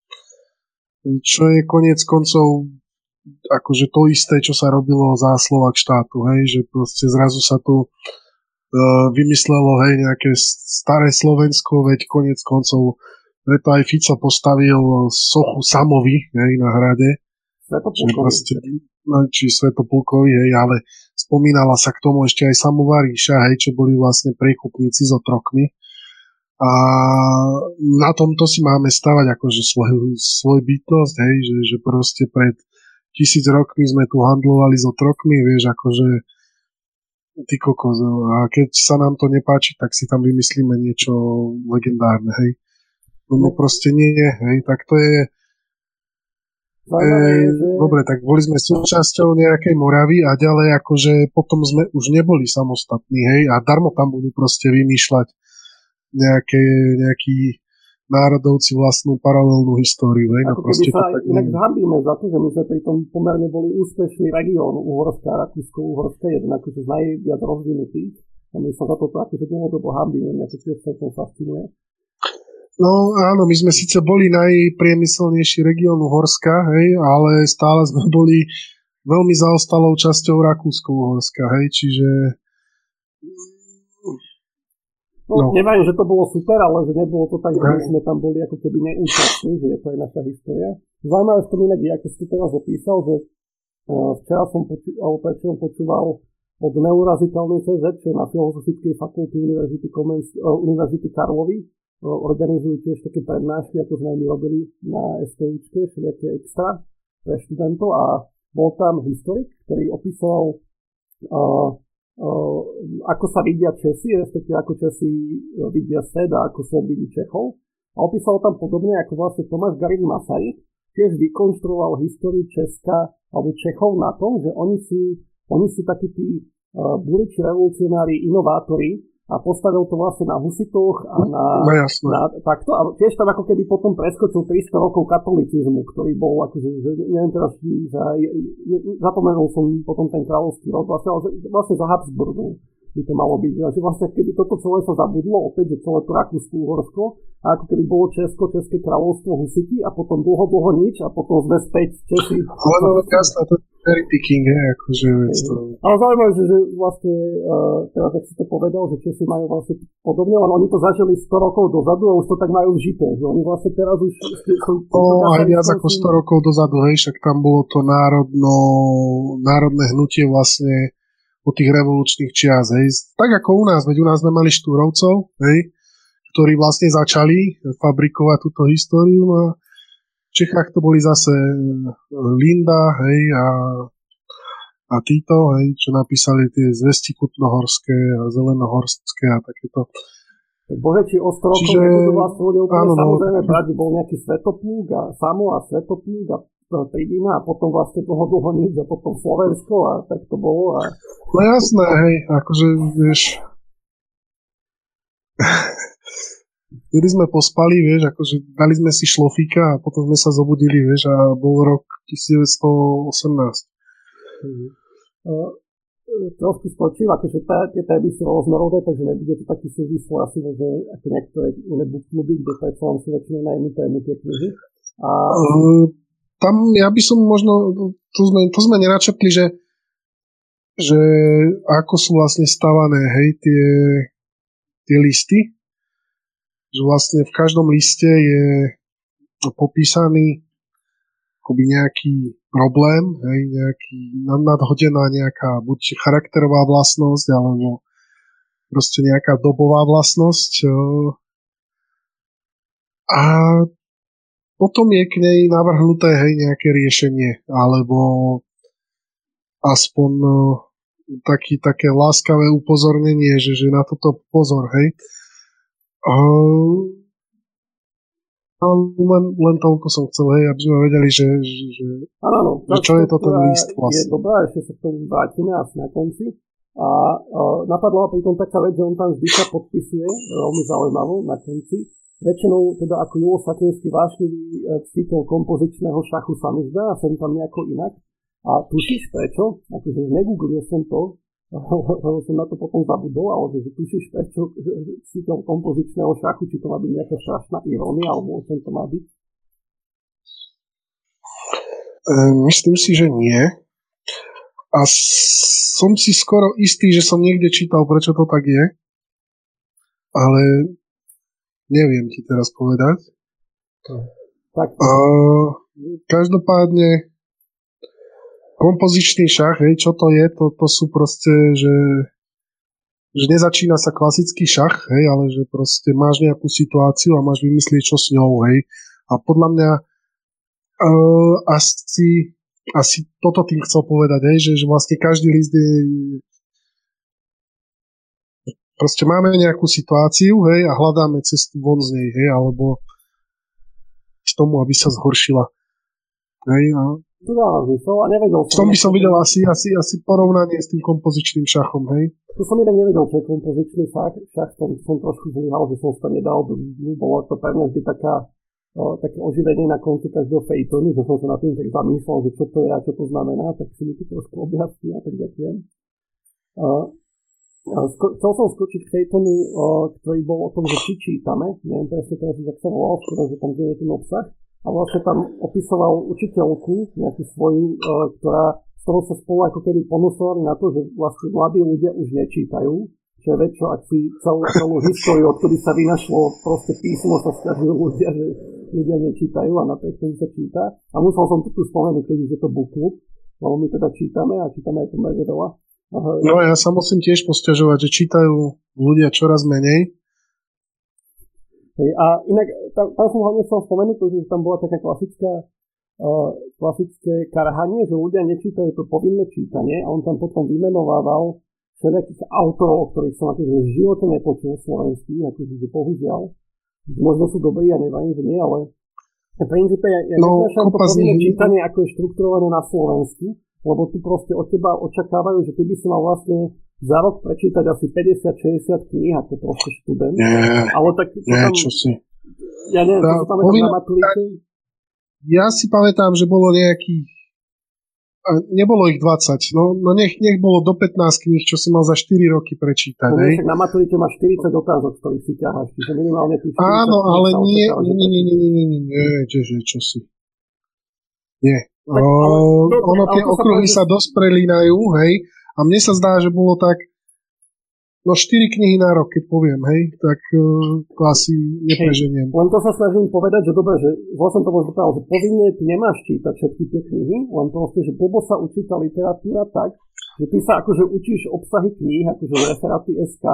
čo je konec koncov akože to isté, čo sa robilo zásluha k štátu, hej, že proste zrazu sa tu uh, vymyslelo, hej, nejaké staré Slovensko, veď konec koncov preto aj Fico postavil sochu Samovi, hej, na hrade.
Svetopulkovi.
No, či Svetopulkovi, hej, ale spomínala sa k tomu ešte aj Samovaríša, hej, čo boli vlastne prekupníci s otrokmi. A na tomto si máme stavať akože svoj, svoj bytnosť, hej, že, že proste pred tisíc rokmi sme tu handlovali s otrokmi, vieš, akože ty kokos, no, a keď sa nám to nepáči, tak si tam vymyslíme niečo legendárne, hej. No, no proste nie, hej, tak to je, dobre, tak boli sme súčasťou nejakej Moravy a ďalej akože potom sme už neboli samostatní, hej, a darmo tam budú proste vymýšľať nejaké, nejaký národovci vlastnú paralelnú históriu. Hej?
No Ako keby sa tak... inak zhambíme za to, že my sme pri tom pomerne boli úspešný región Uhorská, Rakúsko-Uhorska, jeden akože z najviac rozvinutých. A my sa za to akože dlhodobo hambíme, mňa to tiež celkom fascinuje.
No áno, my sme síce boli najpriemyselnejší región Uhorska, hej, ale stále sme boli veľmi zaostalou časťou Rakúsko-Uhorska, hej, čiže
No, no. Neviem, že to bolo super, ale že nebolo to tak, že my sme tam boli ako keby neúčastní, že je to aj naša história. Zaujímavé v tom inak ako si teraz opísal, že uh, včera som poču, alebo počúval od neuraziteľnej CZ, čo je na Filozofickej fakulte Univerzity, Comens, uh, Univerzity Karlovy, organizujú tiež také prednášky, ako sme my robili na STUčke, všelijaké extra pre študentov a bol tam historik, ktorý opisoval uh, ako sa vidia Česi, respektíve ako Česi vidia svet a ako svet vidí Čechov. A opísal tam podobne, ako vlastne Tomáš Garik Masaryk tiež vykonštruoval históriu Česka alebo Čechov na tom, že oni sú, oni sú takí tí uh, buliči revolucionári, inovátori, a postavil to vlastne na husitoch a na,
no,
na takto. A tiež tam ako keby potom preskočil 300 rokov katolicizmu, ktorý bol akože, že, neviem teraz, za, zapomenul som potom ten kráľovský rod, vlastne, vlastne za Habsburgu. by to malo byť. A že vlastne keby toto celé sa zabudlo, opäť, že celé to Rakúsko, Uhorsko, a ako keby bolo Česko, České kráľovstvo, Husity a potom dlho, dlho nič a potom sme späť Česi.
Ale no, jasné, to cherry picking, he, akože to...
Ale zaujímavé, že, že vlastne, uh, teraz ak si to povedal, že Česi majú vlastne podobne, ale oni to zažili 100 rokov dozadu a už to tak majú vžité, že oni vlastne teraz už...
Sú, o, aj viac ako 100 rokov dozadu, hej, však tam bolo to národno, národné hnutie vlastne od tých revolučných čias, hej. Tak ako u nás, veď u nás sme mali štúrovcov, hej, ktorí vlastne začali fabrikovať túto históriu. No a v Čechách to boli zase e, Linda hej, a, a títo, hej, čo napísali tie zvesti kutnohorské a zelenohorské a takéto.
Bože, či o Čiže... nebudú vlastne úplne áno, no. samozrejme že bol nejaký svetoplúk a Samo a svetoplúk a Pribína a potom vlastne toho dlho nič a potom Slovensko a tak to bolo. A...
No jasné, hej, akože vieš, Vtedy sme pospali, vieš, akože dali sme si šlofíka a potom sme sa zobudili, vieš, a bol rok 1918.
Mm-hmm. Uh, trošku skočím, akože tie témy sú rôznorodé, takže nebude to taký súvislo asi že ako niektoré iné bookcluby, kde predsa len sú väčšinou na jednu tému tie knihy. A...
Uh, tam ja by som možno, to sme, to sme nenačetli, že že ako sú vlastne stavané, hej, tie, tie listy, že vlastne v každom liste je popísaný akoby nejaký problém, hej, nejaký nadhodená nejaká buď charakterová vlastnosť, alebo proste nejaká dobová vlastnosť. A potom je k nej navrhnuté hej, nejaké riešenie, alebo aspoň taký, také láskavé upozornenie, že, že na toto pozor, hej. Uh, len, len toľko som chcel, hej, aby sme vedeli, že, že, že,
ano,
že čo je to ten list
vlastne. Je dobré, ešte sa k tomu vrátime asi na konci. A uh, napadla pri tom taká vec, že on tam vždy sa podpisuje, veľmi zaujímavo na konci. Väčšinou teda ako Julo Satinský vášnivý e, cítil kompozičného šachu sa mi zdá, a sem tam nejako inak. A tušíš prečo? Akože negooglil som to, lebo som na to potom zabudol, ale že tušíš prečo si toho kompozičného šachu, či to má byť nejaká strašná irónia, alebo o čom to má byť?
E, myslím si, že nie. A som si skoro istý, že som niekde čítal, prečo to tak je. Ale neviem ti teraz povedať. Tak. A, každopádne kompozičný šach, hej, čo to je, to, to sú proste, že, že nezačína sa klasický šach, hej, ale že proste máš nejakú situáciu a máš vymyslieť, čo s ňou, hej. A podľa mňa uh, asi, asi toto tým chcel povedať, hej, že, že vlastne každý list je proste máme nejakú situáciu, hej, a hľadáme cestu von z nej, hej, alebo k tomu, aby sa zhoršila. Hej, a
to dáva zmysel a nevedel
som. V tom by som videl asi, asi, asi porovnanie s tým kompozičným šachom, hej?
Tu som inak nevedel, čo je kompozičný šach, šach som, som trošku zlyhal, že som to nedal, bolo to pre mňa vždy taká, o, také oživenie na konci každého fejtonu, že som sa na tým tak zamýšľal, že čo to je a čo to znamená, tak si mi to trošku objasní a tak ďakujem. Uh, Chcel som skočiť k fejtonu, ktorý bol o tom, že či čítame, neviem presne teraz, jak sa volal, že tam kde je ten obsah a vlastne tam opisoval učiteľku, nejakú svoju, e, ktorá, z toho sa spolu ako keby ponúsovali na to, že vlastne mladí ľudia už nečítajú, čo je väčšo, ak si celú, celú históriu, odkedy sa vynašlo proste písmo, sa stiažujú ľudia, že ľudia nečítajú a napriek tomu sa číta. A musel som tu spomenúť, keď už je to book lebo my teda čítame a čítame aj pomerne veľa.
No ja sa musím tiež posťažovať, že čítajú ľudia čoraz menej
Hej, a inak, tam, tam som hlavne chcel spomenúť, že tam bola taká klasická, uh, klasické karhanie, že ľudia nečítajú to povinné čítanie a on tam potom vymenovával všetkých autorov, ktorých som akože v živote nepočul slovenský, akože že bohužiaľ. Možno sú dobrí, ja neviem, že nie, ale v princípe ja, ja no, to povinné čítanie, ako je štrukturované na Slovensku, lebo tu proste od teba očakávajú, že ty by si mal vlastne za rok prečítať asi 50-60 kníh ako proste študent.
Nie,
ale tak
nie, tam, čo si.
Ja neviem, tá, si pamätám na maturite.
Ja si pamätám, že bolo nejakých a nebolo ich 20, no, no nech, nech bolo do 15 kníh, čo si mal za 4 roky prečítať. No,
na maturite máš 40 otázok, ktorých si ťaháš, čiže minimálne tých
Áno, ale nie, nie, nie, nie, nie, nie, nie, nie, čože, čo si. Nie. Tak, ale, ono, tie okruhy sa dosť prelínajú, hej, a mne sa zdá, že bolo tak, No 4 knihy na rok, keď poviem, hej, tak uh, to asi nepreženiem.
Hej, len to sa snažím povedať, že dobre, že vlastne to možno povedal, že povinne ty nemáš čítať všetky tie knihy, len proste, že blbo sa učí tá literatúra tak, že ty sa akože učíš obsahy kníh, akože referáty SK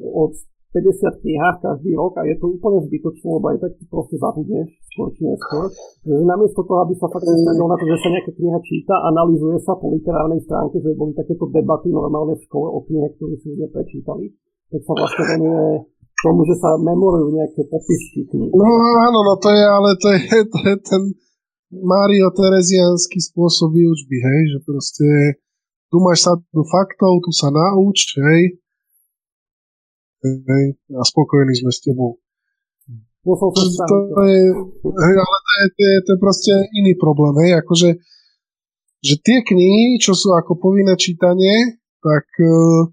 od 50 knihách každý rok a je to úplne zbytočné, lebo aj tak ty proste zabudneš skôr či neskôr. Namiesto toho, aby sa fakt sústredil na to, že sa nejaká kniha číta, analizuje sa po literárnej stránke, že boli takéto debaty normálne v škole o knihe, ktorú si ľudia prečítali, tak sa vlastne venuje tomu, že sa memorujú nejaké popisky kníh.
No áno, no to je, ale to je, to je ten Mario Terezianský spôsob výučby, hej, že proste tu máš sa do faktov, tu sa nauč, hej, hej, a spokojní sme s tebou. To, je, hej, ale to je, to, je, to je proste iný problém, hej, akože že tie knihy, čo sú ako povinné čítanie, tak uh,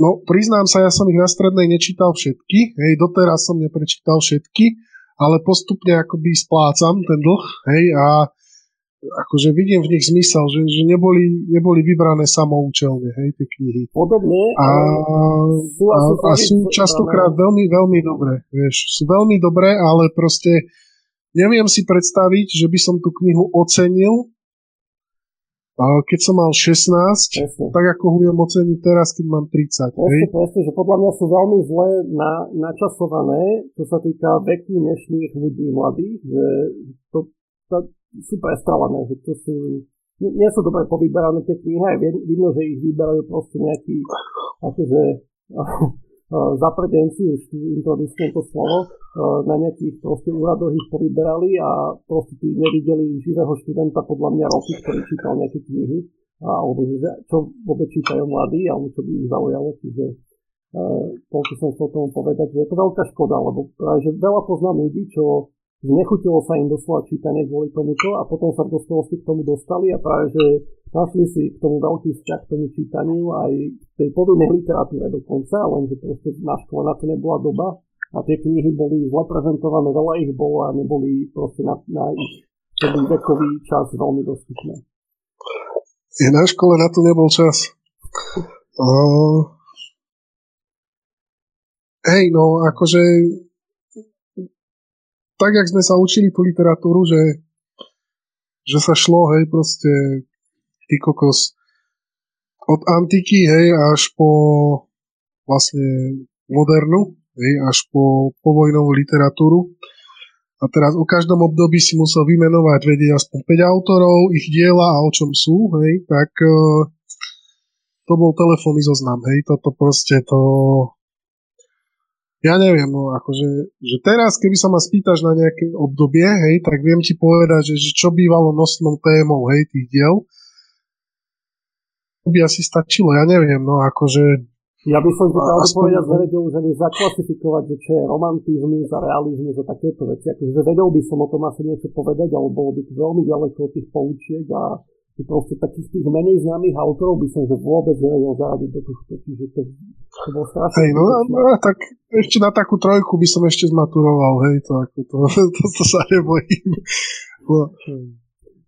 no priznám sa, ja som ich na strednej nečítal všetky, hej, doteraz som neprečítal všetky, ale postupne akoby splácam ten dlh, hej, a akože vidím v nich zmysel, že, že neboli, neboli vybrané samoučelne, hej, tie knihy.
Podobne.
A, sú, a, a sú častokrát veľmi, veľmi dobré, vieš, sú veľmi dobré, ale proste neviem si predstaviť, že by som tú knihu ocenil, keď som mal 16, presne. tak ako viem oceniť teraz, keď mám 30.
Presne, hej? presne, že podľa mňa sú veľmi zle na, načasované, čo sa týka veku dnešných ľudí mladých, že to, to, sú prestrelené, že to sú, nie, nie sú dobre povyberané tie knihy, aj vidno, že ich vyberajú proste nejakí akože zaprdenci, už tu introducujem to slovo, na nejakých proste úradoch ich povyberali a proste tí nevideli živého študenta podľa mňa roky, ktorý čítal nejaké knihy, alebo že, čo vôbec čítajú mladí, alebo čo by ich zaujalo, čiže uh, toľko som chcel tomu povedať, že je to veľká škoda, lebo práve, že veľa poznám ľudí, čo Nechutilo sa im doslova čítanie kvôli tomuto a potom sa v k tomu dostali a práve, že našli si k tomu veľký vzťah k tomu čítaniu aj tej povinnej literatúre dokonca, lenže proste na škole na to nebola doba a tie knihy boli zle prezentované, veľa ich bolo a neboli proste na, na ich vekový čas veľmi dostupné.
Je na škole na to nebol čas. Uh, hej, no akože tak, jak sme sa učili tú literatúru, že, že sa šlo, hej, proste ty kokos od antiky, hej, až po vlastne modernu, hej, až po povojnovú literatúru. A teraz o každom období si musel vymenovať, vedieť aspoň 5 autorov, ich diela a o čom sú, hej, tak uh, to bol telefónny zoznam, hej, toto proste to, ja neviem, no akože, že teraz, keby sa ma spýtaš na nejaké obdobie, hej, tak viem ti povedať, že, že čo bývalo nosnou témou, hej, tých diel. To by asi stačilo, ja neviem, no akože...
Ja by som ti pravdu aspoň... povedať nevedel už ani zaklasifikovať, že čo je romantizmus a realizmus a takéto veci. Akože vedel by som o tom asi niečo povedať, ale bolo by to veľmi ďaleko od tých poučiek a proste takých tých menej známych autorov by som že vôbec nevedel zaradiť do tohto, čiže to, to bolo strašne.
Hej, no, no, tak ešte na takú trojku by som ešte zmaturoval, hej, to, ako to, to, to sa nebojím. No.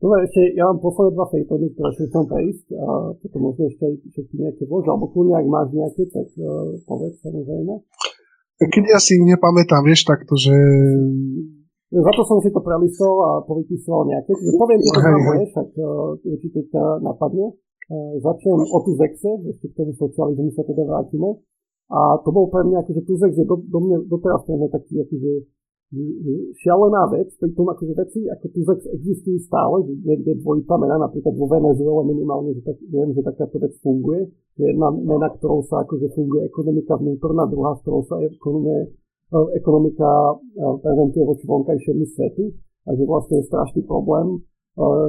Dobre, ešte ja mám posledné dva fejtony, ktoré si chcem prejsť a potom možno ešte aj nejaké bože, alebo tu nejak máš nejaké, tak uh, povedz samozrejme.
Keď ja si nepamätám, vieš takto, že
za to som si to prelistol a povypisoval nejaké. Čiže poviem ti to známe, však uh, určite ťa napadne. Uh, začnem o Tuzexe, ešte k tomu socializmu sa teda vrátime. A to bol pre mňa, akože Tuzex je do, do mňa, doteraz pre mňa taký akože šialená vec, pri tom akože veci ako Tuzex existujú stále, že niekde dvojitá mena, napríklad vo Venezuele minimálne, že tak, viem, že takáto vec funguje, že jedna mena, ktorou sa akože funguje ekonomika vnútorná, druhá, s ktorou sa ekonomie ekonomika e, prezentuje voči vonkajšiemu svetu a že vlastne je strašný problém e,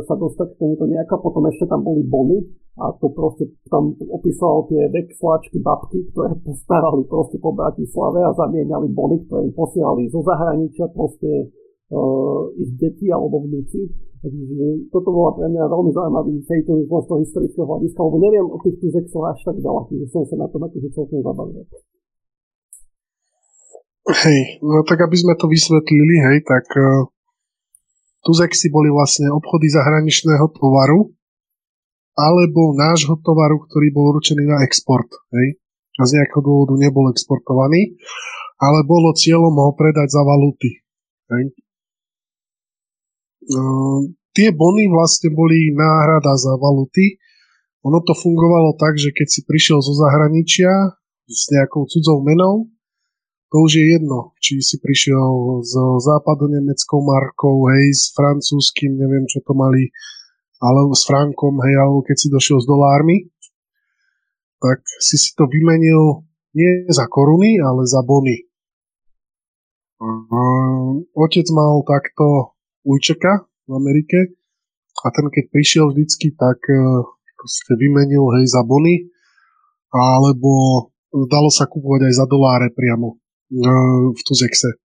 sa dostať k tomuto nejako. Potom ešte tam boli bony a to proste tam opísal tie vexláčky babky, ktoré postarali proste po Bratislave a zamieniali bony, ktoré im posielali zo zahraničia proste uh, ich deti alebo vnúci. Takže toto bola pre mňa veľmi zaujímavý fejto z toho historického hľadiska, lebo neviem o tých tuzexov až tak veľa, že som sa na tom akože celkom zabavil.
Hej, no tak aby sme to vysvetlili, hej, tak uh, Tuzexy boli vlastne obchody zahraničného tovaru alebo nášho tovaru, ktorý bol určený na export. Hej. A z nejakého dôvodu nebol exportovaný, ale bolo cieľom ho predať za valuty. Hej. Uh, tie bony vlastne boli náhrada za valuty. Ono to fungovalo tak, že keď si prišiel zo zahraničia s nejakou cudzou menou, to už je jedno, či si prišiel s západo-nemeckou markou, hej, s francúzským, neviem, čo to mali, alebo s frankom, hej, alebo keď si došiel s dolármi, tak si si to vymenil nie za koruny, ale za bony. Otec mal takto ujčeka v Amerike a ten keď prišiel vždycky, tak ste vymenil hej za bony alebo dalo sa kúpovať aj za doláre priamo v Tuzexe.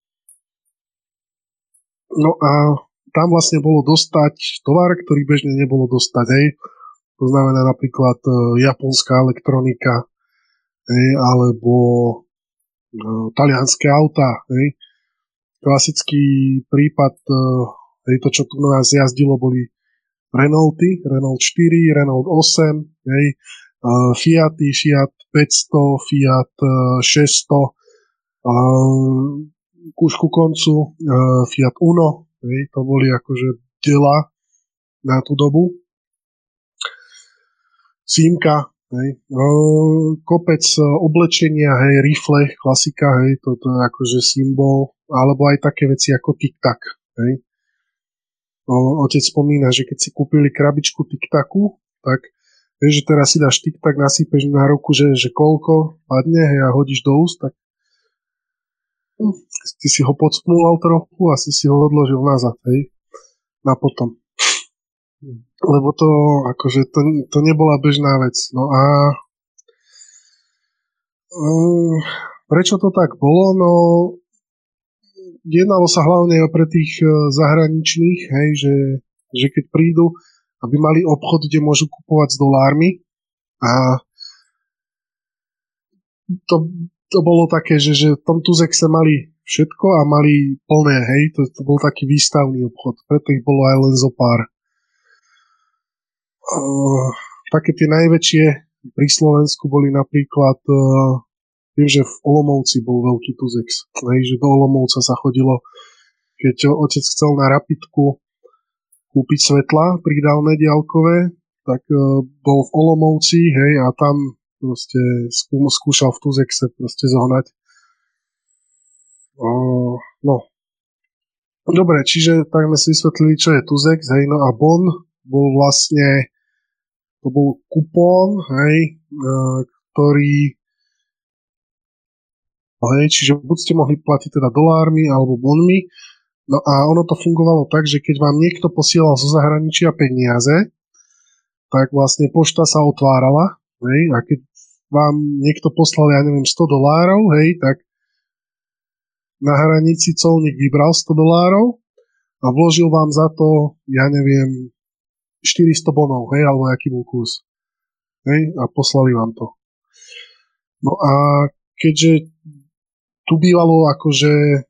No a tam vlastne bolo dostať tovar, ktorý bežne nebolo dostať, hej. To znamená napríklad uh, japonská elektronika, hej, alebo uh, talianské auta, hej. Klasický prípad, uh, hej, to čo tu na nás jazdilo, boli Renaulty, Renault 4, Renault 8, hej, uh, Fiaty, Fiat 500, Fiat uh, 600, už ku koncu Fiat Uno, hej, to boli akože dela na tú dobu. Simka, hej, kopec oblečenia, hej, rifle, klasika, hej, toto je akože symbol, alebo aj také veci ako tic-tac, hej. Otec spomína, že keď si kúpili krabičku tic-tacu, tak vieš, že teraz si dáš tic-tac, nasypeš na ruku, že, že koľko padne hej, a hodíš do úst, tak ty si ho podspnul trochu a si si ho odložil nazad, hej, na potom. Lebo to, akože, to, to nebola bežná vec. No a um, prečo to tak bolo? No, jednalo sa hlavne pre tých e, zahraničných, hej, že, že keď prídu, aby mali obchod, kde môžu kupovať s dolármi a to, to bolo také, že, že v tom Tuzexe mali všetko a mali plné, hej, to, to bol taký výstavný obchod, preto ich bolo aj len zo pár. Uh, také tie najväčšie pri Slovensku boli napríklad, uh, viem, že v Olomovci bol veľký Tuzex, hej, že do Olomovca sa chodilo, keď otec chcel na rapidku kúpiť svetla pridávne diálkové, tak uh, bol v Olomovci, hej, a tam proste skúšal v Tuzexe proste zohnať. No. Dobre, čiže tak sme si vysvetlili, čo je Tuzex, hej, no a Bon bol vlastne to bol kupón, hej, uh, ktorý hej, čiže buď ste mohli platiť teda dolármi alebo bonmi, no a ono to fungovalo tak, že keď vám niekto posielal zo zahraničia peniaze, tak vlastne pošta sa otvárala, hej, a keď vám niekto poslal, ja neviem, 100 dolárov, hej, tak na hranici colník vybral 100 dolárov a vložil vám za to, ja neviem, 400 bonov, hej, alebo aký bol kurz. Hej, a poslali vám to. No a keďže tu bývalo akože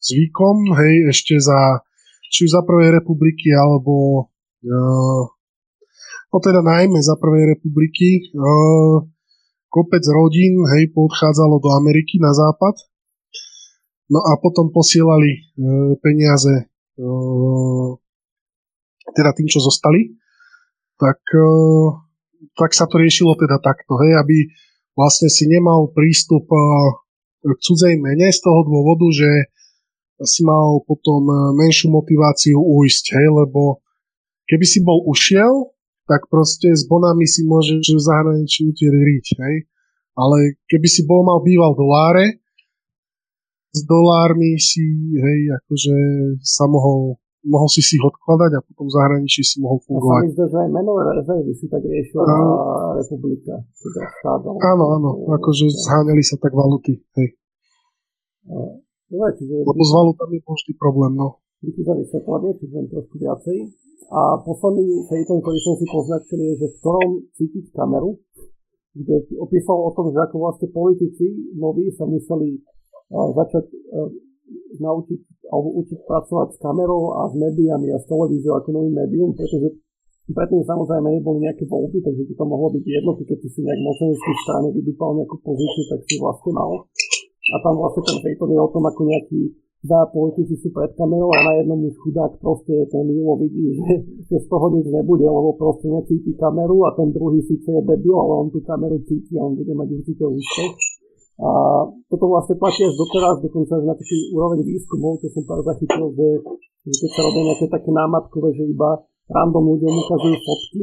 zvykom, hej, ešte za, či už za prvej republiky, alebo uh, no teda najmä za prvej republiky, uh, kopec rodín, hej, podchádzalo do Ameriky na západ. No a potom posielali e, peniaze e, teda tým, čo zostali. Tak, e, tak sa to riešilo teda takto, hej, aby vlastne si nemal prístup k cudzej mene z toho dôvodu, že si mal potom menšiu motiváciu ujsť, hej, lebo keby si bol ušiel, tak proste s bonami si môžeš v zahraničí utieriť, hej. Ale keby si bol mal býval doláre, s dolármi si, hej, akože sa mohol, mohol si si ich odkladať a potom v zahraničí si mohol fungovať. A sa
že aj menové rezervy si tak riešila a... republika. Teda
áno, áno, akože zháňali sa tak valuty, hej.
No, čiže...
Lebo s valutami bol vždy problém, no.
vypísali svetlanie, čiže len trošku viacej. A posledný fejton, ktorý som si poznačil, je, že v ktorom cítiť kameru, kde opísal o tom, že ako vlastne politici noví sa museli uh, začať uh, naučiť alebo učiť pracovať s kamerou a s médiami a s televíziou ako novým médium, pretože predtým samozrejme neboli nejaké voľby, takže by to mohlo byť jedno, keď si si nejak mocenský strane vydúpal nejakú pozíciu, tak si vlastne mal. A tam vlastne ten fejton je o tom, ako nejaký dva politici sú pred kamerou a na jednom už chudák proste ten Milo vidí, že, že z toho nič nebude, lebo proste necíti kameru a ten druhý síce je debil, ale on tú kameru cíti a on bude mať určite úspech. A toto vlastne platí až doteraz, dokonca až na taký úroveň výskumov, čo som pár zachytil, že, že keď sa robia nejaké také námatkové, že iba random ľuďom ukazujú fotky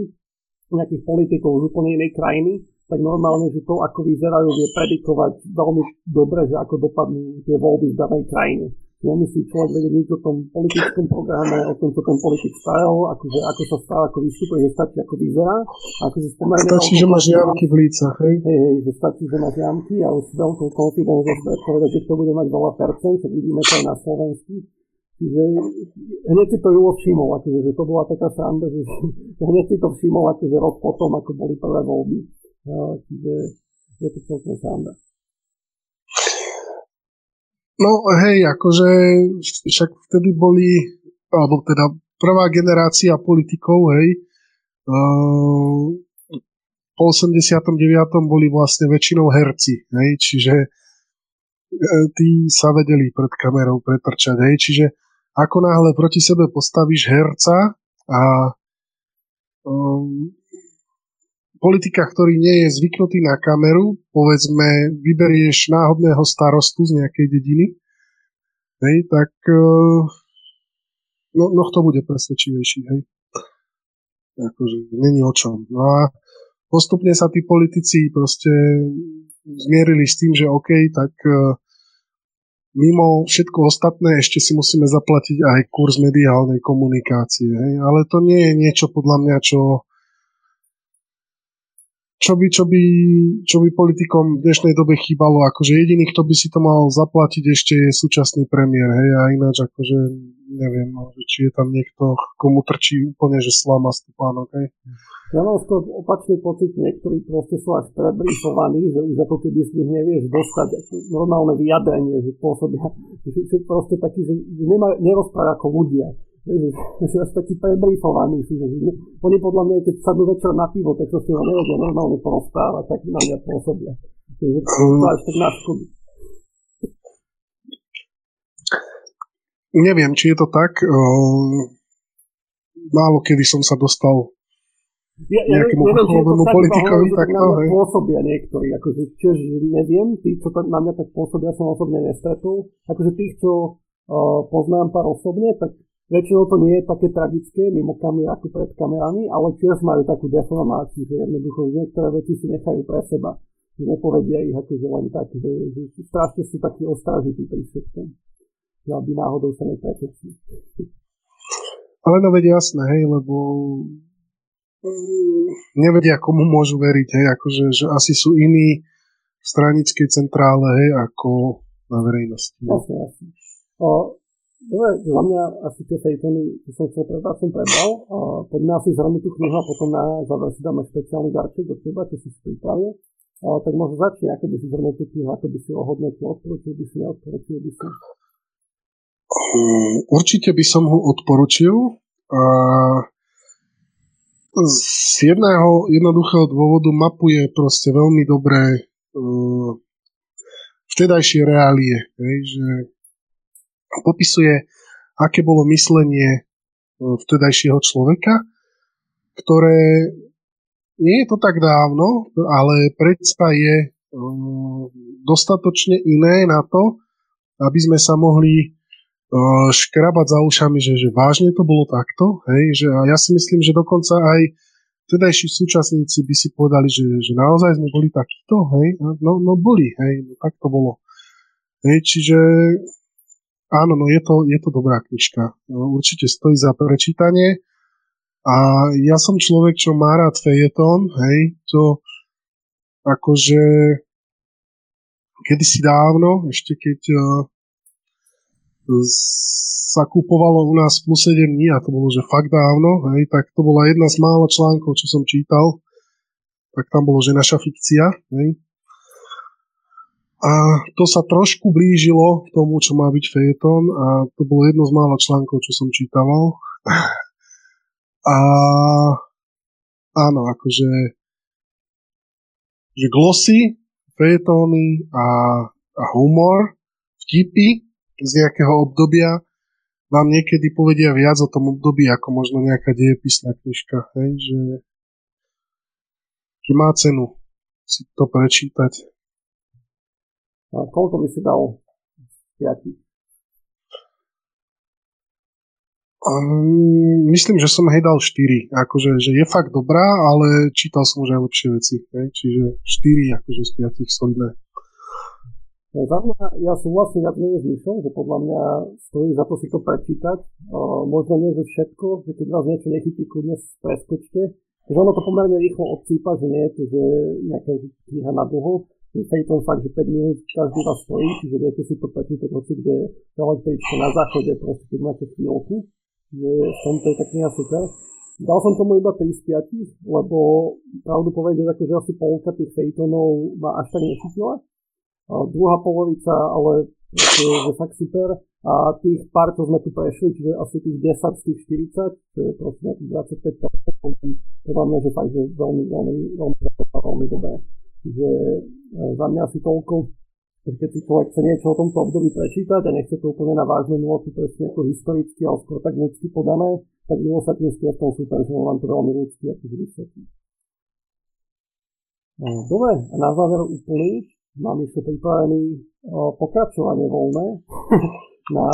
nejakých politikov z úplne inej krajiny, tak normálne, že to, ako vyzerajú, vie predikovať veľmi dobre, že ako dopadnú tie voľby v danej krajine nemusí človek vedieť nič o tom politickom programe, o tom, čo ten politik spravil, akože, ako sa stáva, ako vystupuje, že stačí, ako vyzerá. Akože
stačí, že máš jamky v lícach, hej?
Hej, hej, že stačí, že máš jamky a už veľkou confidence povedať, že to bude mať veľa percent, tak vidíme to aj na Slovensku. Čiže hneď si to Julo všimol, akože, že to bola taká sranda, že, že hneď si to všimol akože rok potom, ako boli prvé voľby. Čiže je to celkom sranda.
No hej, akože však vtedy boli, alebo teda prvá generácia politikov, hej, uh, po 89. boli vlastne väčšinou herci, hej, čiže uh, tí sa vedeli pred kamerou pretrčať, hej, čiže ako náhle proti sebe postavíš herca a um, politika, ktorý nie je zvyknutý na kameru, povedzme, vyberieš náhodného starostu z nejakej dediny, hej, tak eh, no, no to bude presvedčivejší, hej. Akože není o čom. No a postupne sa tí politici proste zmierili s tým, že OK, tak eh, mimo všetko ostatné ešte si musíme zaplatiť aj kurz mediálnej komunikácie. Hej? Ale to nie je niečo podľa mňa, čo čo by, čo, by, čo by politikom v dnešnej dobe chýbalo, akože jediný, kto by si to mal zaplatiť ešte je súčasný premiér, hej, a ináč akože neviem, no, či je tam niekto, komu trčí úplne, že slama stupánok, hej.
Ja mám skôr opačný pocit, niektorí proste sú až prebrifovaní, že už ako keby z nich nevieš dostať normálne vyjadrenie, že pôsobia, že, že proste taký, že nemá, nerozpráva ako ľudia že až taký prebrifovaný sú, že oni podľa mňa, keď sadnú večer na pivo, tak to si ho nevedia normálne porozprávať, tak na mňa pôsobia. Takže to až tak naškodí.
Neviem, či je to tak. Málo kedy som sa dostal ja, ja nejakému vrcholovému politikovi
tak to, hej. pôsobia niektorí, akože tiež neviem, tí, čo na mňa tak pôsobia, som osobne nestretol. Akože tých, čo uh, poznám pár osobne, tak Väčšinou to nie je také tragické mimo kamer ako pred kamerami, ale tiež majú takú deformáciu, že jednoducho niektoré veci si nechajú pre seba. Že nepovedia ich akože len tak, že, že strašne sú takí ostražití pri všetkom. Že aby náhodou sa neprekecli.
Ale no vedia jasné, hej, lebo nevedia, komu môžu veriť, hej, akože že asi sú iní v stranickej centrále, hej, ako na verejnosti.
Jasne, jasne. O, Dobre, za mňa asi tie fejtony, čo som chcel prebrať, som prebral. A poďme asi zhrnúť tú knihu a potom na záver si dáme špeciálny darček od teba, čo si pripravil. A, tak možno začne, ako by si zhrnul tú knihu, ako by si ohodnotil, odporučil by si, neodporučil by si.
Mm, určite by som ho odporučil. A z jedného jednoduchého dôvodu mapuje proste veľmi dobré uh, vtedajšie reálie, hej, že popisuje, aké bolo myslenie e, vtedajšieho človeka, ktoré nie je to tak dávno, ale predsa je e, dostatočne iné na to, aby sme sa mohli e, škrabať za ušami, že, že vážne to bolo takto. Hej, že, a ja si myslím, že dokonca aj vtedajší súčasníci by si povedali, že, že naozaj sme boli takíto. Hej? No, no boli, hej, no tak to bolo. Hej, čiže Áno, no je to, je to dobrá knižka. No, určite stojí za prečítanie. A ja som človek, čo má rád fejetón, hej, to akože kedysi dávno, ešte keď uh, sa kupovalo u nás plus 7 dní a to bolo, že fakt dávno, hej, tak to bola jedna z málo článkov, čo som čítal, tak tam bolo, že naša fikcia, hej. A to sa trošku blížilo k tomu, čo má byť fejeton a to bolo jedno z málo článkov, čo som čítaval. A áno, akože že glosy, fejetóny a, a humor, vtipy z nejakého obdobia vám niekedy povedia viac o tom období, ako možno nejaká dejepisná knižka, hej, že, že má cenu si to prečítať.
A koľko by si dal z
Um, myslím, že som jej dal 4. Akože, že je fakt dobrá, ale čítal som už aj lepšie veci. Hej? Čiže 4 akože z 5 solidné.
Za mňa, ja súhlasím viac menej s Myšom, že podľa mňa stojí za to si to prečítať. Uh, možno nie, že všetko, že keď vás niečo nechytí, kľudne preskočte. Že ono to pomerne rýchlo odsýpa, že nie je to, že nejaká kniha na dlho. Fejton fakt, že 5 minút každý vás stojí, čiže viete si to prečítať hoci kde na záchode, proste keď máte chvíľku že v tomto je tá kniha super. Dal som tomu iba 3 z 5, lebo pravdu povedať, akože asi polka tých fejtonov ma až tak nechytila. A druhá polovica, ale je, je fakt super. A tých pár, čo sme tu prešli, čiže asi tých 10 z tých 40, čo je proste nejakých 25 podľa mňa, že fakt, že veľmi, veľmi, veľmi, veľmi, veľmi dobré. Čiže e, za mňa asi toľko keď si človek chce niečo o tomto období prečítať a nechce to úplne na vážnu nôtu, presne ako historicky, ale skôr tak ľudsky podané, tak Satinský je v tom super, že vám to veľmi ľudsky akože vysvetlí. No, dobre, a na záver úplný, mám ešte pripravený pokračovanie voľné na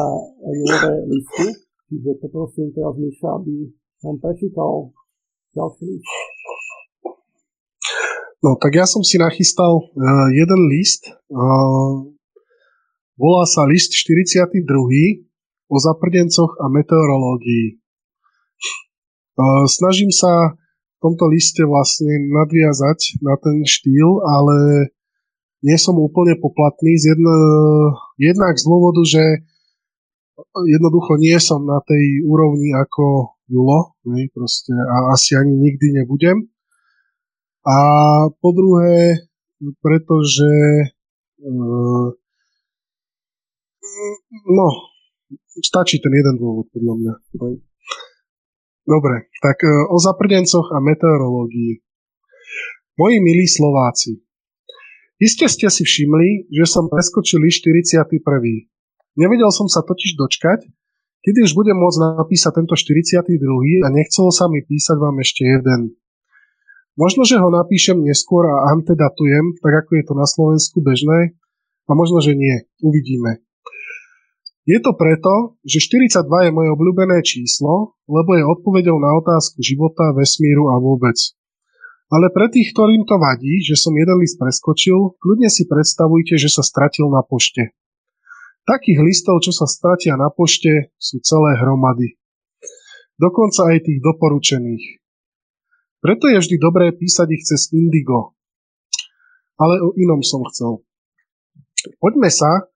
Julové listy, čiže poprosím teraz Miša, aby nám prečítal ďalší list.
No, tak ja som si nachystal uh, jeden list. Uh, volá sa list 42. o zaprdencoch a meteorológii. Uh, snažím sa v tomto liste vlastne nadviazať na ten štýl, ale nie som úplne poplatný. Z jedno, jednak z dôvodu, že jednoducho nie som na tej úrovni ako Julo, ne, proste, a asi ani nikdy nebudem. A po druhé, pretože uh, no, stačí ten jeden dôvod, podľa mňa. Dobre, tak uh, o zaprdencoch a meteorológii. Moji milí Slováci, iste ste si všimli, že som preskočili 41. Nevedel som sa totiž dočkať, kedy už budem môcť napísať tento 42. a nechcelo sa mi písať vám ešte jeden. Možno, že ho napíšem neskôr a antedatujem, tak ako je to na Slovensku bežné, a možno, že nie. Uvidíme. Je to preto, že 42 je moje obľúbené číslo, lebo je odpovedou na otázku života, vesmíru a vôbec. Ale pre tých, ktorým to vadí, že som jeden list preskočil, kľudne si predstavujte, že sa stratil na pošte. Takých listov, čo sa stratia na pošte, sú celé hromady. Dokonca aj tých doporučených. Preto je vždy dobré písať ich cez Indigo. Ale o inom som chcel. Poďme sa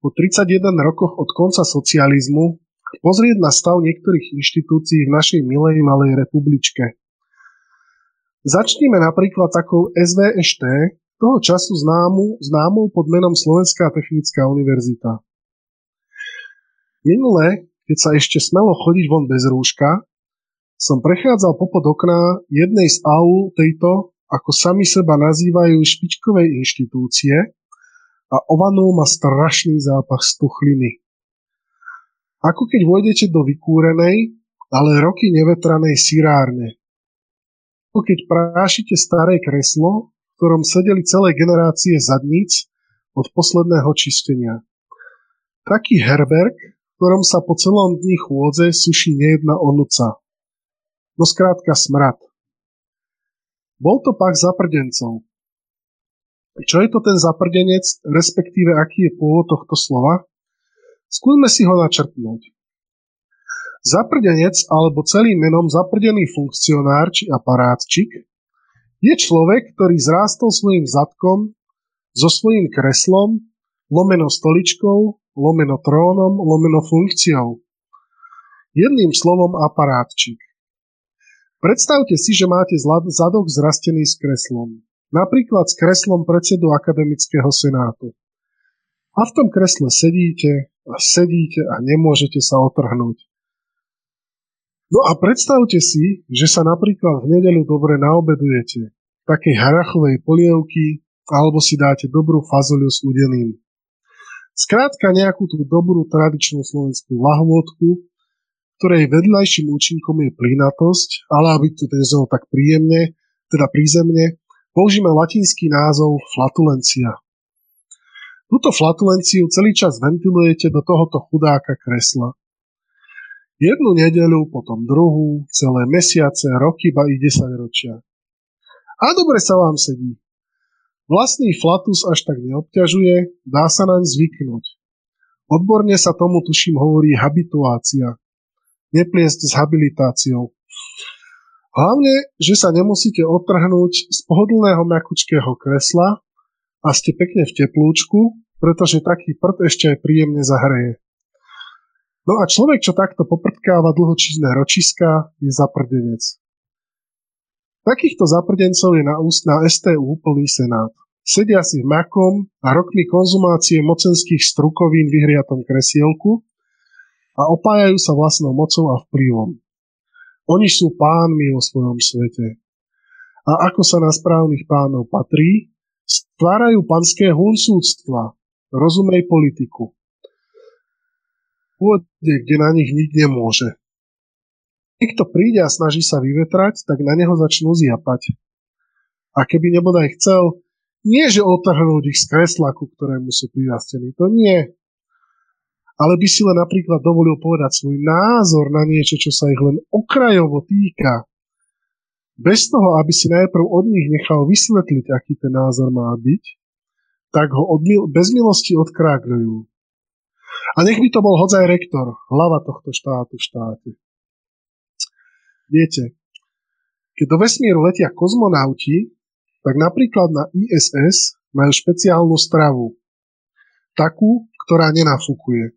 po 31 rokoch od konca socializmu pozrieť na stav niektorých inštitúcií v našej milej malej republičke. Začníme napríklad takou SVŠT, toho času známu, známou pod menom Slovenská technická univerzita. Minule, keď sa ešte smelo chodiť von bez rúška, som prechádzal popod okna jednej z aul tejto, ako sami seba nazývajú, špičkovej inštitúcie a ovanul ma strašný zápach stuchliny. Ako keď vôjdete do vykúrenej, ale roky nevetranej sirárne. Ako keď prášite staré kreslo, v ktorom sedeli celé generácie zadníc od posledného čistenia. Taký herberg, v ktorom sa po celom dni chôdze suší nejedna onuca no skrátka smrad. Bol to pak zaprdencov. Čo je to ten zaprdenec, respektíve aký je pôvod tohto slova? Skúsme si ho načrtnúť. Zaprdenec alebo celým menom zaprdený funkcionár či aparátčik je človek, ktorý zrástol svojim zadkom so svojím kreslom, lomeno stoličkou, lomeno trónom, lomeno funkciou. Jedným slovom aparátčik. Predstavte si, že máte zadok zrastený s kreslom. Napríklad s kreslom predsedu Akademického senátu. A v tom kresle sedíte a sedíte a nemôžete sa otrhnúť. No a predstavte si, že sa napríklad v nedeľu dobre naobedujete. Takej harachovej polievky alebo si dáte dobrú fazoliu s udeným. Skrátka nejakú tú dobrú tradičnú slovenskú lahôdku, ktorej vedľajším účinkom je plynatosť, ale aby to neznelo tak príjemne, teda prízemne, použijeme latinský názov flatulencia. Túto flatulenciu celý čas ventilujete do tohoto chudáka kresla. Jednu nedeľu, potom druhú, celé mesiace, roky, ba i desaťročia. A dobre sa vám sedí. Vlastný flatus až tak neobťažuje, dá sa naň zvyknúť. Odborne sa tomu tuším hovorí habituácia nepliesť s habilitáciou. Hlavne, že sa nemusíte otrhnúť z pohodlného makučkého kresla a ste pekne v teplúčku, pretože taký prd ešte aj príjemne zahreje. No a človek, čo takto poprtkáva dlhočízne ročiska, je zaprdenec. Takýchto zaprdencov je na úst na STU plný senát. Sedia si v makom a rokmi konzumácie mocenských strukovín vyhriatom kresielku a opájajú sa vlastnou mocou a vplyvom. Oni sú pánmi vo svojom svete. A ako sa na správnych pánov patrí, stvárajú panské hunsúctva, rozumej politiku. Pôjde, kde na nich nič nemôže. Niekto príde a snaží sa vyvetrať, tak na neho začnú zjapať. A keby nebodaj chcel, nie že otrhnúť ich z kresla, ku ktorému sú prirastení, to nie ale by si len napríklad dovolil povedať svoj názor na niečo, čo sa ich len okrajovo týka, bez toho, aby si najprv od nich nechal vysvetliť, aký ten názor má byť, tak ho od mil- bez milosti odkrágľujú. A nech by to bol hodzaj rektor, hlava tohto štátu v štáte. Viete, keď do vesmíru letia kozmonauti, tak napríklad na ISS majú špeciálnu stravu. Takú, ktorá nenafúkuje.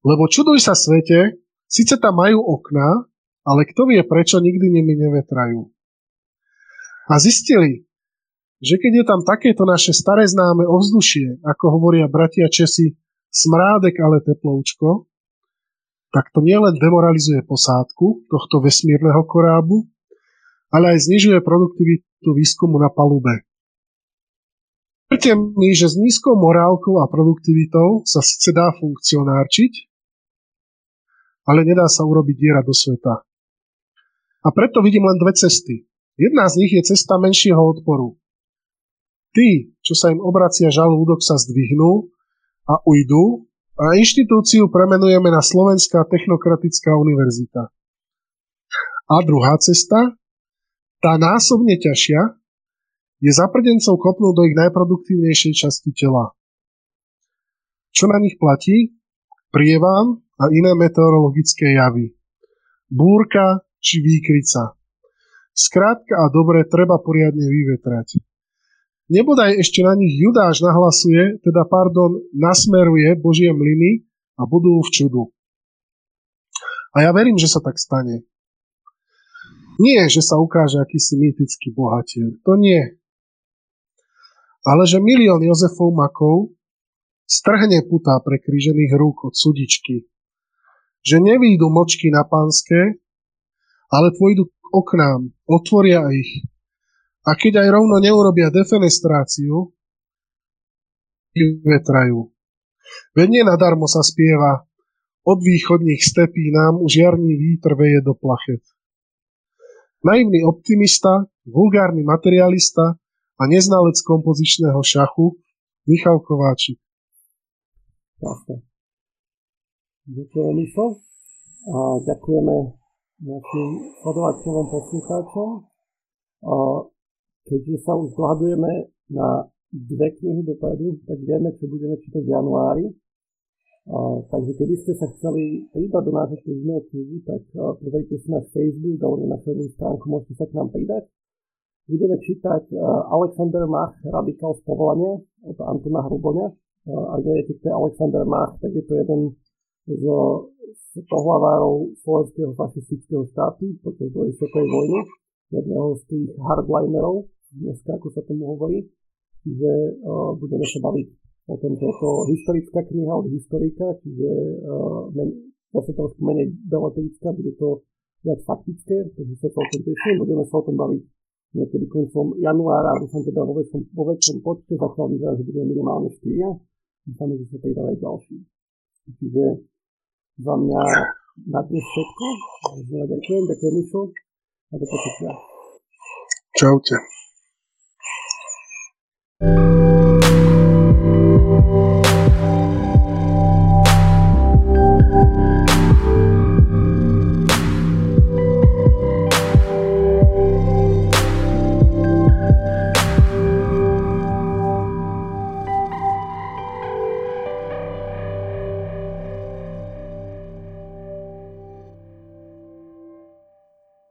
Lebo čuduj sa svete, síce tam majú okná, ale kto vie prečo nikdy nimi nevetrajú. A zistili, že keď je tam takéto naše staré známe ovzdušie, ako hovoria bratia Česi, smrádek, ale teploučko, tak to nielen demoralizuje posádku tohto vesmírneho korábu, ale aj znižuje produktivitu výskumu na palube. Verte mi, že s nízkou morálkou a produktivitou sa síce dá funkcionárčiť, ale nedá sa urobiť diera do sveta. A preto vidím len dve cesty. Jedna z nich je cesta menšieho odporu. Tí, čo sa im obracia žalúdok, sa zdvihnú a ujdu a inštitúciu premenujeme na Slovenská technokratická univerzita. A druhá cesta, tá násobne ťažšia, je zaprdencov kopnúť do ich najproduktívnejšej časti tela. Čo na nich platí? Prievan a iné meteorologické javy. Búrka či výkrica. Skrátka a dobre treba poriadne vyvetrať. Nebodaj ešte na nich Judáš nahlasuje, teda pardon, nasmeruje Božie mlyny a budú v čudu. A ja verím, že sa tak stane. Nie, že sa ukáže akýsi mýtický bohatier. To nie. Ale že milión Jozefov makov strhne putá prekrížených rúk od sudičky že nevídu močky na pánske, ale pôjdu k oknám, otvoria ich. A keď aj rovno neurobia defenestráciu, vetrajú. Veď nadarmo sa spieva, od východných stepí nám už jarný vítr veje do plachet. Naivný optimista, vulgárny materialista a neznalec kompozičného šachu Michal Kováčik.
Jasne. Ďakujeme, Mišo. A ďakujeme našim sledovateľom, poslucháčom. A keďže sa už dohadujeme na dve knihy dopredu, tak vieme, čo budeme čítať v januári. A, takže keby ste sa chceli pridať do nášho knižného klubu, tak pozrite si náš Facebook alebo na našu stránku, môžete sa k nám pridať. Budeme čítať Alexander Mach, Radikál z povolania od Antona Hruboňa. Ak neviete, Alexander Mach, tak je to jeden z, pohlavárov slovenského fašistického štátu počas druhej svetovej vojny, jedného z tých hardlinerov, dneska ako sa tomu hovorí. Čiže uh, budeme sa baviť o tom, že je to historická kniha od historika, čiže uh, men, zase trošku menej beletrická, bude to viac faktické, takže sa celkom teším. Budeme sa o tom baviť niekedy koncom januára, dúfam teda vo väčšom, vo väčšom počte, zatiaľ vyzerá, že budeme minimálne 4. Dúfame, že sa pridávajú ďalší. Čiže za mňa na dnes všetko. Ďakujem, ďakujem Mišo a do počutia.
Čaute. thank you